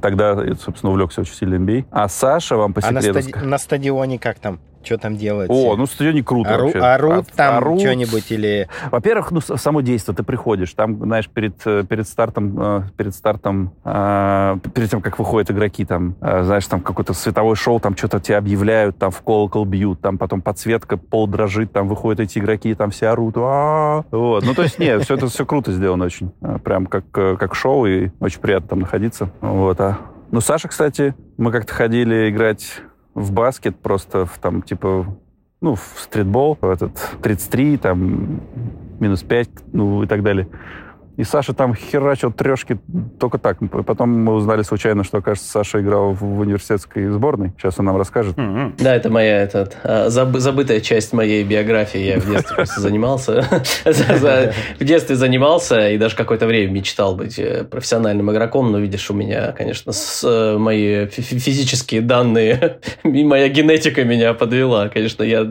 тогда, собственно, увлекся очень сильно NBA. А Саша вам по секрету... А на, стади... на стадионе как там? Что там делать? О, ну стадионе круто Ору, вообще. Орут а, там орут. что-нибудь или... Во-первых, ну, само действие, ты приходишь, там, знаешь, перед, э, перед стартом, э, перед стартом, э, перед тем, как выходят игроки, там, знаешь, там какое-то световое шоу, там что-то тебе объявляют, там в колокол бьют, там потом подсветка, пол дрожит, там выходят эти игроки, там все орут. А-а-а! Вот. Ну, то есть, нет, все это все круто сделано очень. Прям как, как шоу, и очень приятно там находиться. Вот. А... Ну, Саша, кстати, мы как-то ходили играть в баскет просто в, там, типа, ну, в стритбол, в этот 33, там, минус 5, ну, и так далее. И Саша там херачил трешки только так. Потом мы узнали случайно, что, кажется, Саша играл в университетской сборной. Сейчас он нам расскажет. Mm-hmm. Да, это моя этот, а, заб, забытая часть моей биографии. Я в детстве просто занимался. В детстве занимался и даже какое-то время мечтал быть э, профессиональным игроком. Но видишь, у меня, конечно, э, мои физические данные и моя генетика меня подвела. Конечно, я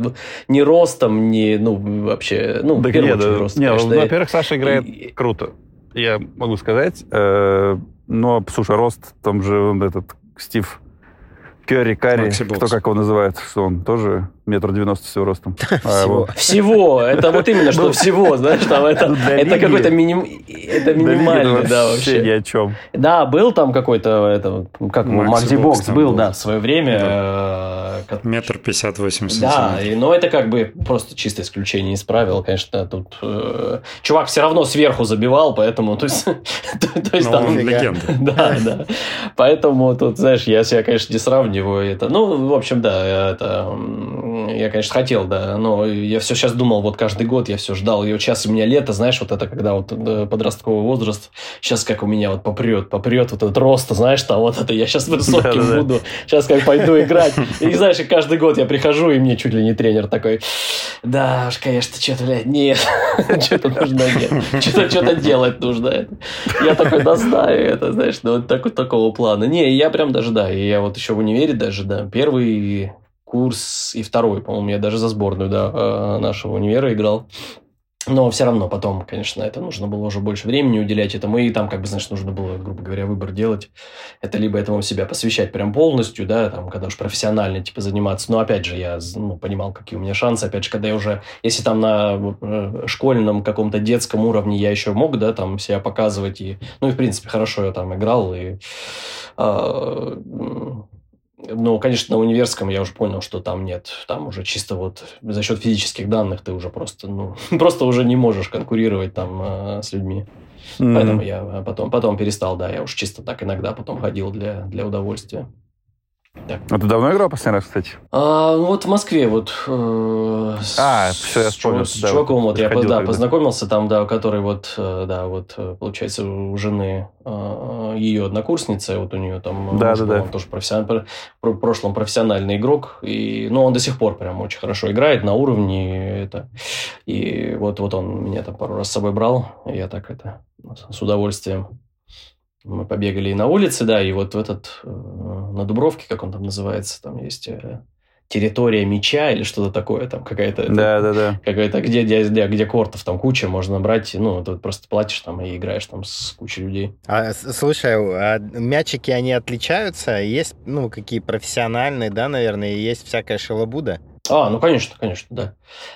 не ростом, не, ну, вообще, ну, в первую очередь рост. Во-первых, Саша играет круто я могу сказать. Э, но, слушай, рост, там же этот Стив Керри, Карри, кто как его называет, что он тоже метр девяносто всего ростом. А всего. всего. Это вот именно, что всего, знаешь, там это, ну, это какой-то миним... это минимальный, да, вообще. ни о чем. Да, был там какой-то, это, как Макси Бокс был, да, в свое время. Э, Метр пятьдесят восемь Да, но это как бы просто чисто исключение из правил, конечно, тут э, чувак все равно сверху забивал, поэтому, то есть, то есть там... легенда. Да, да. Поэтому тут, знаешь, я себя, конечно, не сравниваю это. Ну, в общем, да, это я, конечно, хотел, да, но я все сейчас думал, вот каждый год я все ждал. И вот сейчас у меня лето, знаешь, вот это когда вот подростковый возраст, сейчас как у меня вот попрет, попрет вот этот рост, знаешь, там вот это, я сейчас высоким да, буду, сейчас как пойду играть. И знаешь, каждый год я прихожу, и мне чуть ли не тренер такой, да уж, конечно, что-то, блядь, нет, что-то нужно, нет, что-то что делать нужно. Я такой, да знаю это, знаешь, ну вот так, такого плана. Не, я прям даже, да, и я вот еще в универе даже, да, первый курс и второй, по-моему, я даже за сборную да, э, нашего универа играл. Но все равно потом, конечно, это нужно было уже больше времени уделять этому, и там, как бы, знаешь, нужно было, грубо говоря, выбор делать. Это либо этому себя посвящать прям полностью, да, там, когда уж профессионально, типа, заниматься. Но, опять же, я ну, понимал, какие у меня шансы. Опять же, когда я уже, если там на э, школьном каком-то детском уровне я еще мог, да, там, себя показывать, и, ну, и, в принципе, хорошо я там играл, и э, но, конечно, на универском я уже понял, что там нет. Там уже чисто вот за счет физических данных ты уже просто, ну, просто уже не можешь конкурировать там э, с людьми. Mm-hmm. Поэтому я потом, потом перестал, да, я уж чисто так иногда потом ходил для, для удовольствия. Так. А ты давно играл последний раз, кстати? А, ну вот в Москве вот э, а, все, я вспомнил. С, да, с чуваком вот я да, тогда. познакомился там, да, который вот, э, да, вот, э, получается, у жены э, ее однокурсница, вот у нее там да, да, да. он тоже профессиональный, в прошлом профессиональный игрок, и, ну, он до сих пор прям очень хорошо играет на уровне это, и вот, вот он меня там пару раз с собой брал, и я так это с удовольствием мы побегали и на улице, да, и вот в этот, э, на Дубровке, как он там называется, там есть э, территория меча или что-то такое, там какая-то... Да, да, да. Какая-то, где, где, где, где кортов там куча, можно брать, ну, ты просто платишь там и играешь там с кучей людей. А, слушай, а мячики, они отличаются? Есть, ну, какие профессиональные, да, наверное, и есть всякая шелобуда? А, ну конечно, конечно, да.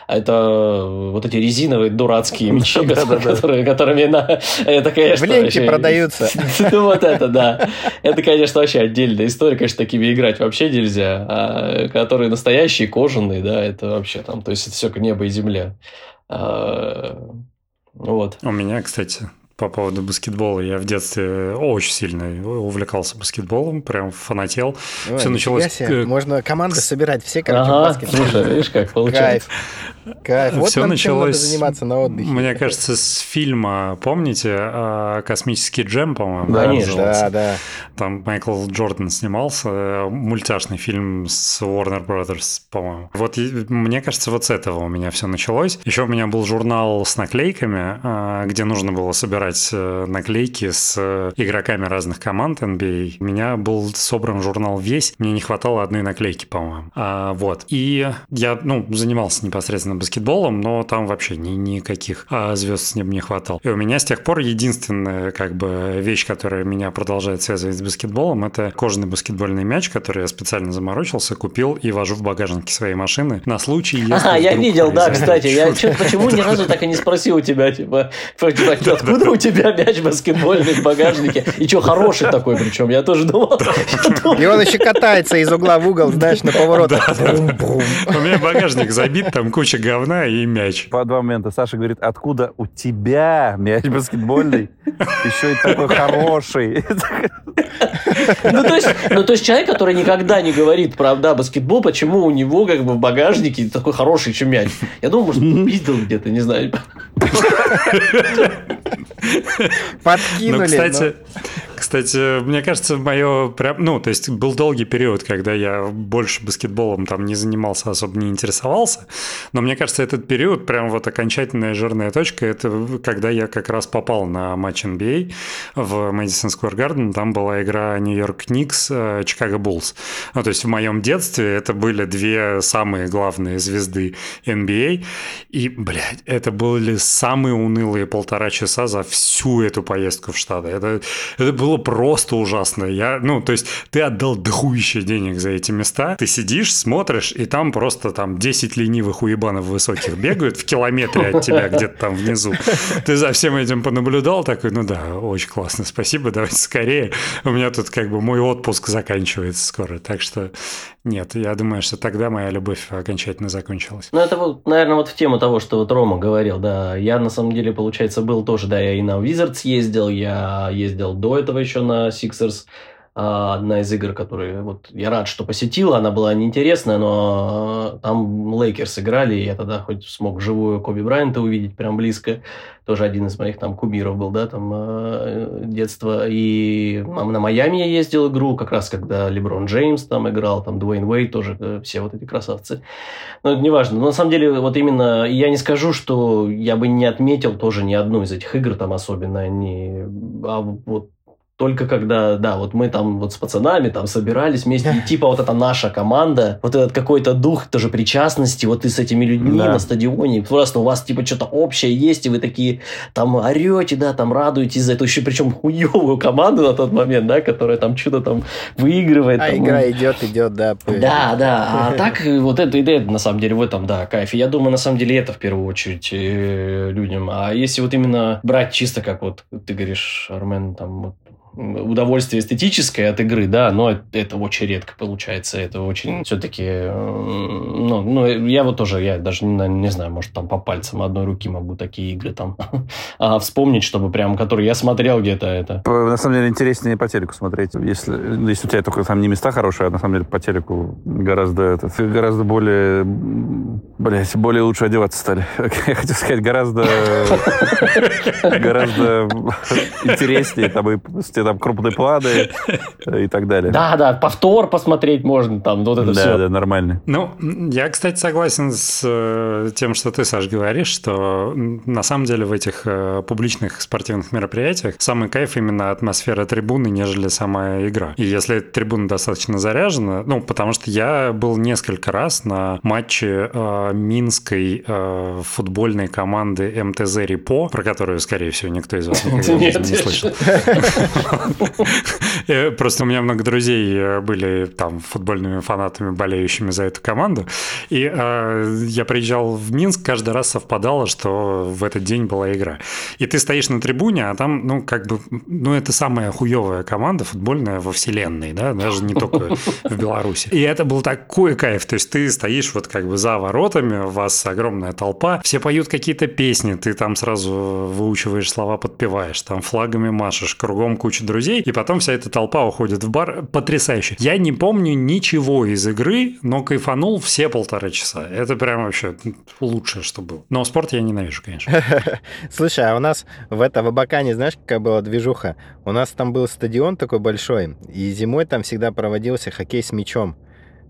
А это э, вот эти резиновые дурацкие мечи, которые, которыми на... Это, конечно... В ленте продаются. Ну вот это, да. Это, конечно, вообще отдельная история. Конечно, такими играть вообще нельзя. А которые настоящие, кожаные, да, это вообще там... То есть это все небо и земля. А, вот. У меня, кстати, по поводу баскетбола. Я в детстве очень сильно увлекался баскетболом, прям фанател. Ой, Все началось... себе. к- Можно команды собирать, все, короче, в Ага, баскет. слушай, видишь, как получается. Кайф. Кайф. Вот Всё нам чем началось, заниматься на отдыхе. Мне кажется, с фильма, помните, а, «Космический джем», по-моему, Да, да, конечно. Да, да. Там Майкл Джордан снимался, мультяшный фильм с Warner Brothers, по-моему. Вот мне кажется, вот с этого у меня все началось. Еще у меня был журнал с наклейками, а, где нужно было собирать э, наклейки с э, игроками разных команд NBA. У меня был собран журнал весь, мне не хватало одной наклейки, по-моему. А, вот. И я, ну, занимался непосредственно баскетболом, но там вообще ни, никаких а, звезд с неба не хватало. И у меня с тех пор единственная, как бы, вещь, которая меня продолжает связывать с баскетболом, это кожаный баскетбольный мяч, который я специально заморочился, купил и вожу в багажнике своей машины на случай, если Ага, я видел, да, кстати. Я почему ни разу так и не спросил у тебя, типа, типа, откуда у тебя мяч баскетбольный в багажнике? И что, хороший такой причем? Я тоже думал. И он еще катается из угла в угол, знаешь, на поворотах. У меня багажник забит, там куча говна и мяч. По два момента. Саша говорит, откуда у тебя мяч баскетбольный? Еще и такой хороший. Ну, то есть, ну, то есть человек, который никогда не говорит про да, баскетбол, почему у него как бы в багажнике такой хороший еще мяч? Я думал, может, видел где-то, не знаю. Подкинули. Ну, но- кстати, кстати, мне кажется, мое прям, ну, то есть был долгий период, когда я больше баскетболом там не занимался, особо не интересовался, но мне кажется, этот период прям вот окончательная жирная точка, это когда я как раз попал на матч NBA в Madison Square Garden, там была игра Нью-Йорк Никс, э, Чикаго Буллс. Ну, то есть в моем детстве это были две самые главные звезды NBA, и, блядь, это были самые унылые полтора часа за всю эту поездку в Штаты. Это, это было просто ужасно. Я, ну, то есть ты отдал дохуище денег за эти места, ты сидишь, смотришь, и там просто там 10 ленивых уебанов высоких бегают в километре от тебя где-то там внизу. Ты за всем этим понаблюдал, такой, ну да, очень классно, спасибо, давайте скорее. У меня тут как бы мой отпуск заканчивается скоро, так что нет, я думаю, что тогда моя любовь окончательно закончилась. Ну, это, вот, наверное, вот в тему того, что вот Рома говорил, да. Я, на самом деле, получается, был тоже, да, я и на Wizards ездил, я ездил до этого еще на Sixers. А, Одна из игр, которые вот я рад, что посетил, она была неинтересная, но а, там Lakers играли, и я тогда хоть смог живую Коби Брайанта увидеть прям близко. Тоже один из моих там кумиров был, да, там э, детства. И на Майами я ездил игру, как раз когда Леброн Джеймс там играл, там Дуэйн Уэйд тоже, э, все вот эти красавцы. Но это не важно. Но на самом деле, вот именно я не скажу, что я бы не отметил тоже ни одну из этих игр там особенно не... А вот только когда, да, вот мы там вот с пацанами там собирались вместе, и типа вот эта наша команда, вот этот какой-то дух тоже причастности, вот ты с этими людьми Да. на стадионе, просто у вас типа что-то общее есть, и вы такие там орете, да, там радуетесь за эту еще причем хуевую команду на тот момент, да, которая там что-то там выигрывает. А там, игра идет, идет, да. п- да, да. А так вот это идея, на самом деле, в этом, да, кайф. И я думаю, на самом деле, это в первую очередь э, людям. А если вот именно брать чисто как вот ты говоришь, Армен, там вот, удовольствие эстетическое от игры, да, но это, очень редко получается. Это очень все-таки... Ну, ну, я вот тоже, я даже не, не знаю, может, там по пальцам одной руки могу такие игры там а, вспомнить, чтобы прям, которые я смотрел где-то это. На самом деле интереснее по телеку смотреть. Если, если у тебя только там не места хорошие, а на самом деле по телеку гораздо, это, гораздо более, блядь, более лучше одеваться стали. Я хотел сказать, гораздо, гораздо интереснее. Там и там крупные планы и так далее. Да, да, повтор посмотреть можно, там, вот это да, все. да, нормально. Ну, я, кстати, согласен с э, тем, что ты, Саш, говоришь, что на самом деле в этих э, публичных спортивных мероприятиях самый кайф именно атмосфера трибуны, нежели сама игра. И если трибуна достаточно заряжена, ну, потому что я был несколько раз на матче э, минской э, футбольной команды МТЗ Репо, про которую, скорее всего, никто из вас никогда не слышал. Э, Просто у меня много друзей э, были там футбольными фанатами, болеющими за эту команду. И э, я приезжал в Минск, каждый раз совпадало, что в этот день была игра. И ты стоишь на трибуне, а там, ну, как бы, ну, это самая хуевая команда футбольная во вселенной, да, даже не только в Беларуси. И это был такой кайф. То есть ты стоишь вот как бы за воротами, у вас огромная толпа, все поют какие-то песни, ты там сразу выучиваешь слова, подпеваешь, там флагами машешь, кругом куча друзей, и потом вся эта толпа уходит в бар. Потрясающе. Я не помню ничего из игры, но кайфанул все полтора часа. Это прям вообще лучшее, что было. Но спорт я ненавижу, конечно. Слушай, а у нас в это в Абакане, знаешь, какая была движуха? У нас там был стадион такой большой, и зимой там всегда проводился хоккей с мячом.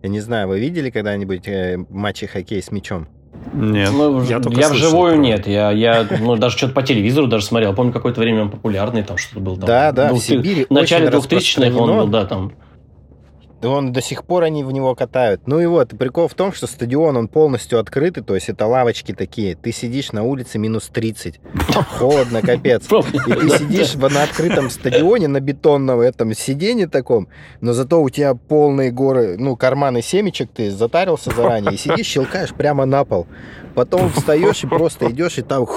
Я не знаю, вы видели когда-нибудь э, матчи хоккей с мячом? Нет. Ну, Я только я вживую про нет. Я, я ну, даже что-то по телевизору даже смотрел. Помню, какое-то время он популярный, там что-то был. Там, Да, да, в двухты- Сибири В начале очень 2000-х он был, да, там. Да он до сих пор они в него катают. Ну и вот, прикол в том, что стадион, он полностью открытый, то есть это лавочки такие. Ты сидишь на улице минус 30. Холодно, капец. И ты сидишь на открытом стадионе, на бетонном этом сиденье таком, но зато у тебя полные горы, ну, карманы семечек, ты затарился заранее, и сидишь, щелкаешь прямо на пол. Потом встаешь и просто идешь, и там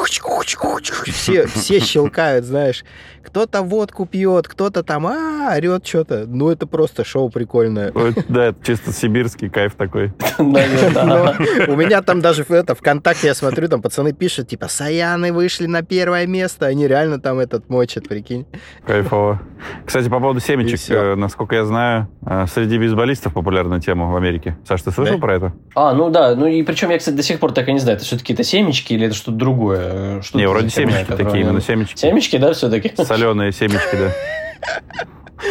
все, все щелкают, знаешь. Кто-то водку пьет, кто-то там а, орет что-то. Ну, это просто шоу прикольное. Да, это чисто сибирский кайф такой. Но у меня там даже это ВКонтакте я смотрю, там пацаны пишут, типа, Саяны вышли на первое место, они реально там этот мочат, прикинь. Кайфово. Кстати, по поводу семечек, э, насколько я знаю, э, среди бейсболистов популярная тема в Америке. Саш, ты слышал про это? А, ну да, ну и причем я, кстати, до сих пор так и не знаю, это все-таки это семечки или это что-то другое? Что Не, вроде семечки такие, именно семечки. Семечки, да, все-таки? Соленые семечки, да.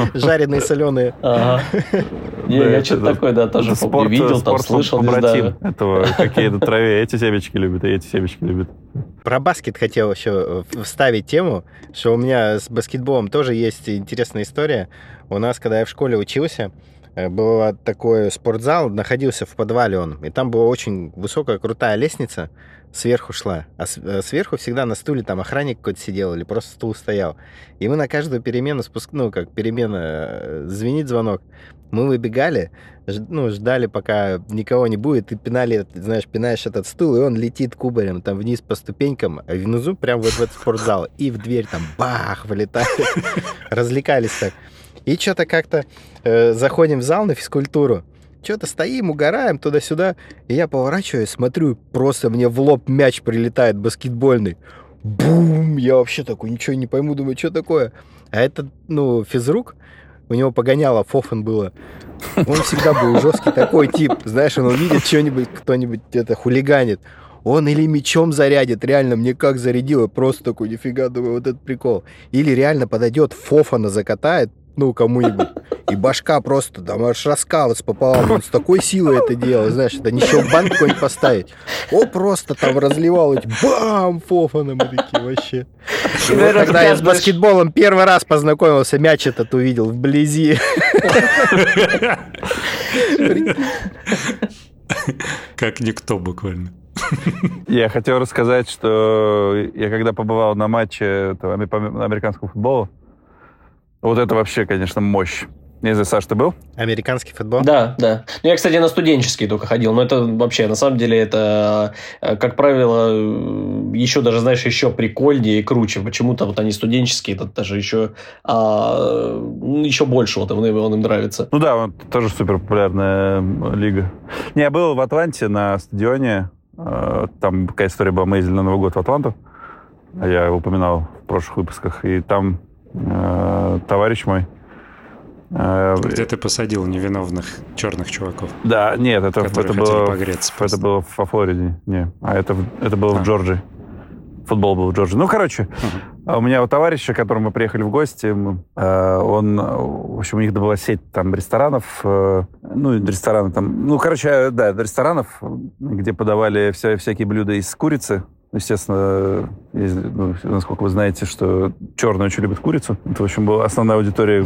Жареные, соленые. Ага. Не, Да, Я что-то такое, да, тоже спорт, видел, там слышал, не знаю. этого, какие на траве. Эти семечки любят, и эти семечки любят. Про баскет хотел еще вставить тему, что у меня с баскетболом тоже есть интересная история. У нас, когда я в школе учился, э, был такой спортзал, находился в подвале он, и там была очень высокая, крутая лестница, сверху шла, а э, сверху всегда на стуле там охранник какой-то сидел или просто стул стоял. И мы на каждую перемену спуск... ну, как перемена, э, звенит звонок, мы выбегали, ж- ну, ждали, пока никого не будет, и пинали, знаешь, пинаешь этот стул, и он летит кубарем там вниз по ступенькам, а внизу прям вот в этот спортзал, и в дверь там бах, вылетает. Развлекались так. И что-то как-то э, заходим в зал на физкультуру, что-то стоим, угораем туда-сюда, и я поворачиваюсь, смотрю, просто мне в лоб мяч прилетает баскетбольный. Бум! Я вообще такой ничего не пойму, думаю, что такое? А это, ну, физрук, у него погоняло Фофан было. Он всегда был жесткий такой тип. Знаешь, он увидит что-нибудь, кто-нибудь это хулиганит. Он или мечом зарядит, реально, мне как зарядило, просто такой, нифига, думаю, вот этот прикол. Или реально подойдет, Фофана закатает, ну, кому-нибудь, и башка просто там аж раскалывается пополам. Он с такой силой это делал, знаешь, это не банк какой-нибудь поставить. О, просто там разливал эти бам, Фофана, мы такие вообще. И вот когда я с баскетболом первый раз познакомился, мяч этот увидел вблизи. Как никто буквально. Я хотел рассказать, что я когда побывал на матче этого аме- по американскому футболу, вот это вообще, конечно, мощь. Не знаю, Саш, ты был? Американский футбол? Да, да. Ну, я, кстати, на студенческий только ходил, но это вообще, на самом деле, это, э, как правило, э, еще даже, знаешь, еще прикольнее и круче. Почему-то вот они студенческие, это даже еще, а, ну, еще больше вот он, им- он им нравится. Ну да, вот тоже супер популярная м, лига. Не, я был в Атланте на стадионе. э, Там какая история была, мы ездили на Новый год в Атланту. Я упоминал в прошлых выпусках. И там э, товарищ мой... э, Где ты посадил невиновных черных чуваков, Да, нет, это, это было... погреться. Это просто. было во Флориде, не. А это, это было А. в Джорджии. Футбол был в Джорджии. Ну, короче, а у меня у товарища, к которому мы приехали в гости, э, он, в общем, у них была сеть там ресторанов, э, ну, рестораны там, ну, короче, да, ресторанов, где подавали вся, всякие блюда из курицы. Естественно, из- ну, насколько вы знаете, что черные очень любят курицу. Это, в общем, была основная аудитория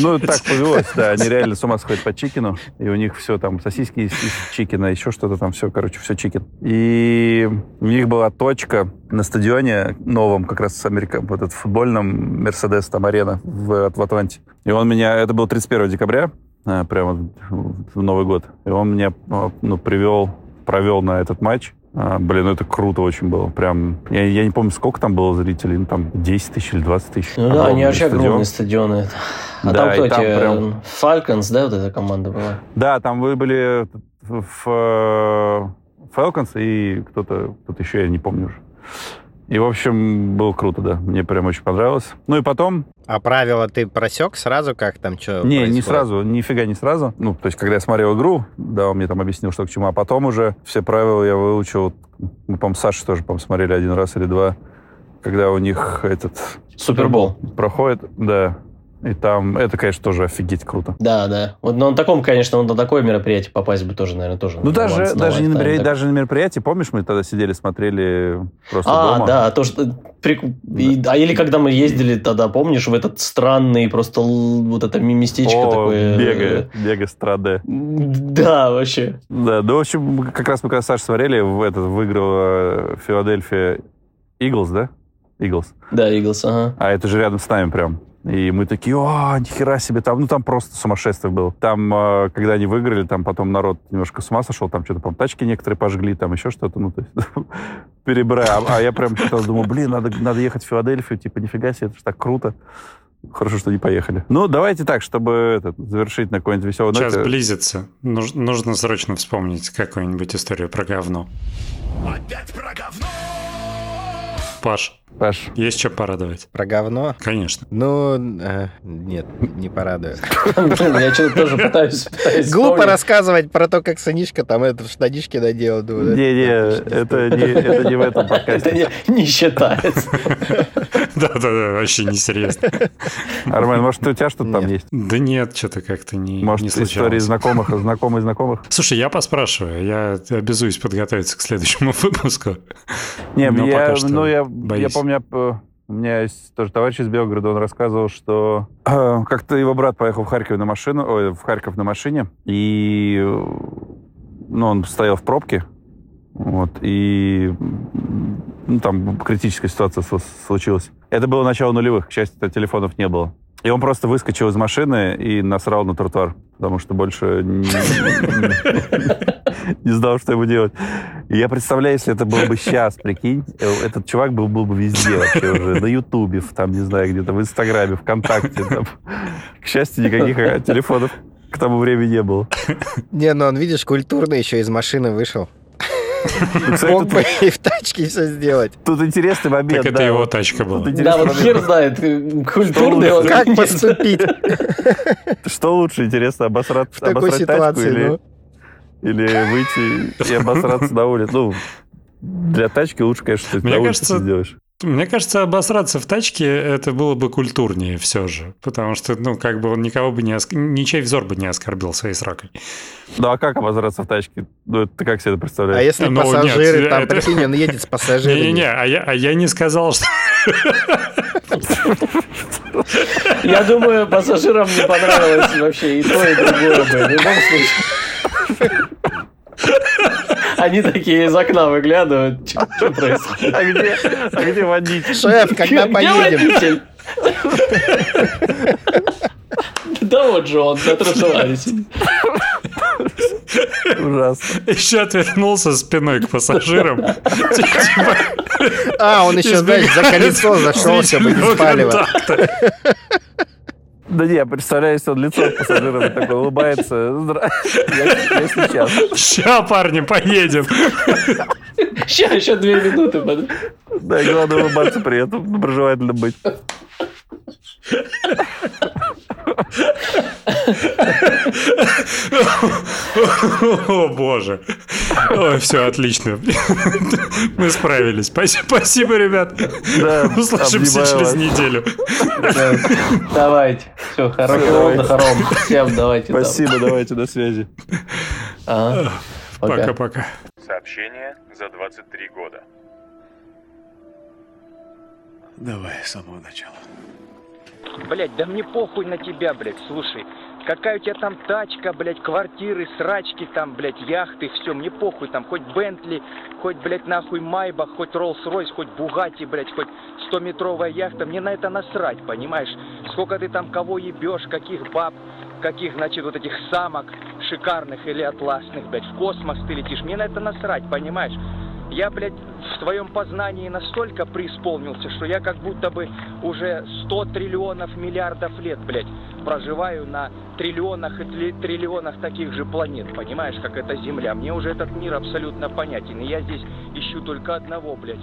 ну, так повелось, да. Они реально с ума сходят по чикину. И у них все там, сосиски из, из чикина, еще что-то там, все, короче, все чикен. И у них была точка на стадионе новом, как раз с Америка, вот этот футбольном Мерседес, там, арена в, в Атланте. И он меня, это был 31 декабря, а, прямо в Новый год. И он меня, а, ну, привел, провел на этот матч. А, блин, ну это круто очень было. Прям, я, я не помню, сколько там было зрителей, ну там 10 тысяч или 20 тысяч. Ну да, они вообще стадион. огромные стадионы. А Да, там кто там эти? прям- Falcons, да, вот эта команда была? Да, там вы были в э, Falcons и кто-то кто еще, я не помню уже. И, в общем, было круто, да. Мне прям очень понравилось. Ну и потом... А правила ты просек сразу, как там что Не, происходит? не сразу, нифига не сразу. Ну, то есть, когда я смотрел игру, да, он мне там объяснил, что к чему, а потом уже все правила я выучил. Мы, по-моему, Саша тоже, по смотрели один раз или два, когда у них этот... Супербол. Проходит, да. И там, это, конечно, тоже офигеть круто. Да, да. Вот, но на таком, конечно, на такое мероприятие попасть бы тоже, наверное, тоже. Ну, даже, даже, не на мероприятие, даже на мероприятие, помнишь, мы тогда сидели, смотрели просто а, дома? А, да, то, что... Прик... Да. И, а или когда мы ездили тогда, помнишь, в этот странный просто вот это местечко О, такое... Бега, Бега Страде. Да, вообще. Да, ну, в общем, как раз мы когда Саша смотрели, в этот выиграл Филадельфия Иглс, да? Иглс. Да, Иглс, ага. А это же рядом с нами прям. И мы такие, о, нихера себе, там, ну там просто сумасшествие было. Там, э, когда они выиграли, там потом народ немножко с ума сошел, там что-то, по тачки некоторые пожгли, там еще что-то, ну, то есть, перебирая. А, а я прям думаю, блин, надо, надо ехать в Филадельфию, типа, нифига себе, это же так круто. Хорошо, что не поехали. Ну, давайте так, чтобы этот, завершить на какой-нибудь веселый Сейчас ноте. близится. Нуж, нужно срочно вспомнить какую-нибудь историю про говно. Опять про говно! Паш, Паш. Есть что порадовать? Про говно? Конечно. Ну, э, нет, не порадую. Я что-то тоже пытаюсь Глупо рассказывать про то, как сынишка там это в штанишки надел. Не-не, это не в этом подкасте. Это не считается. Да-да-да, вообще не серьезно. Армен, может, у тебя что-то там есть? Да нет, что-то как-то не Может, истории знакомых, знакомых знакомых? Слушай, я поспрашиваю. Я обязуюсь подготовиться к следующему выпуску. Не, я, ну, я, я помню, меня, у меня есть тоже товарищ из Белгорода, он рассказывал, что э, как-то его брат поехал в Харьков на машину, ой, в Харьков на машине, и ну, он стоял в пробке, вот, и ну, там критическая ситуация случилась. Это было начало нулевых, к счастью, телефонов не было. И он просто выскочил из машины и насрал на тротуар, потому что больше не, знал, что ему делать. Я представляю, если это было бы сейчас, прикинь, этот чувак был, бы везде вообще уже, на Ютубе, там, не знаю, где-то в Инстаграме, ВКонтакте. Там. К счастью, никаких а, телефонов к тому времени не было. Не, ну он, видишь, культурно еще из машины вышел. Мог бы и в тачке все сделать. Тут интересный момент. Так это его тачка была. Да, вот хер знает, культурный он. Как поступить? Что лучше, интересно, обосрать тачку или или выйти и обосраться на улице? Ну, для тачки лучше, конечно, что ты на улице сделаешь. Мне кажется, обосраться в тачке это было бы культурнее все же. Потому что, ну, как бы он никого бы не... Оск... Ничей взор бы не оскорбил своей сракой. Ну, а как обосраться в тачке? Ну, ты как себе это представляешь? А если ну, пассажиры, нет, там, это... прикинь, он едет с пассажирами. Не-не-не, а я, а я не сказал, что... Я думаю, пассажирам не понравилось вообще и то, и другое бы. В любом случае. Они такие из окна выглядывают. Что происходит? А где, а где водитель? Шеф, когда поедем? Да вот же он тротуаре Ужасно. Еще отвернулся спиной к пассажирам. А, он еще, знаешь, за колесо зашел, чтобы не спаливать. Да не, представляю, если он лицо пассажира такой улыбается. Я, я сейчас. Ща, парни, поедем. Ща, еще две минуты. Да, и главное улыбаться при этом, доброжелательно быть. О, боже. Ой, все, отлично. Мы справились. Спасибо, спасибо ребят. Да, Услышимся через неделю. Давайте. Все, хорошего хором. Всем давайте. Спасибо, давайте, до связи. Пока-пока. Сообщение за 23 года. Давай с самого начала. Блять, да мне похуй на тебя, блядь, слушай. Какая у тебя там тачка, блядь, квартиры, срачки там, блядь, яхты, все, мне похуй там, хоть Бентли, хоть, блядь, нахуй Майбах, хоть Роллс-Ройс, хоть Бугати, блядь, хоть 100-метровая яхта, мне на это насрать, понимаешь? Сколько ты там кого ебешь, каких баб, каких, значит, вот этих самок шикарных или атласных, блядь, в космос ты летишь, мне на это насрать, понимаешь? Я, блядь, в своем познании настолько преисполнился, что я как будто бы уже 100 триллионов миллиардов лет, блядь, проживаю на триллионах и триллионах таких же планет, понимаешь, как эта Земля. Мне уже этот мир абсолютно понятен, и я здесь ищу только одного, блядь,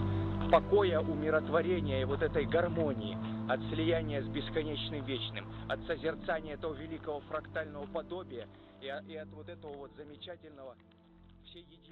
покоя, умиротворения и вот этой гармонии от слияния с бесконечным вечным, от созерцания этого великого фрактального подобия и, и от вот этого вот замечательного всеединства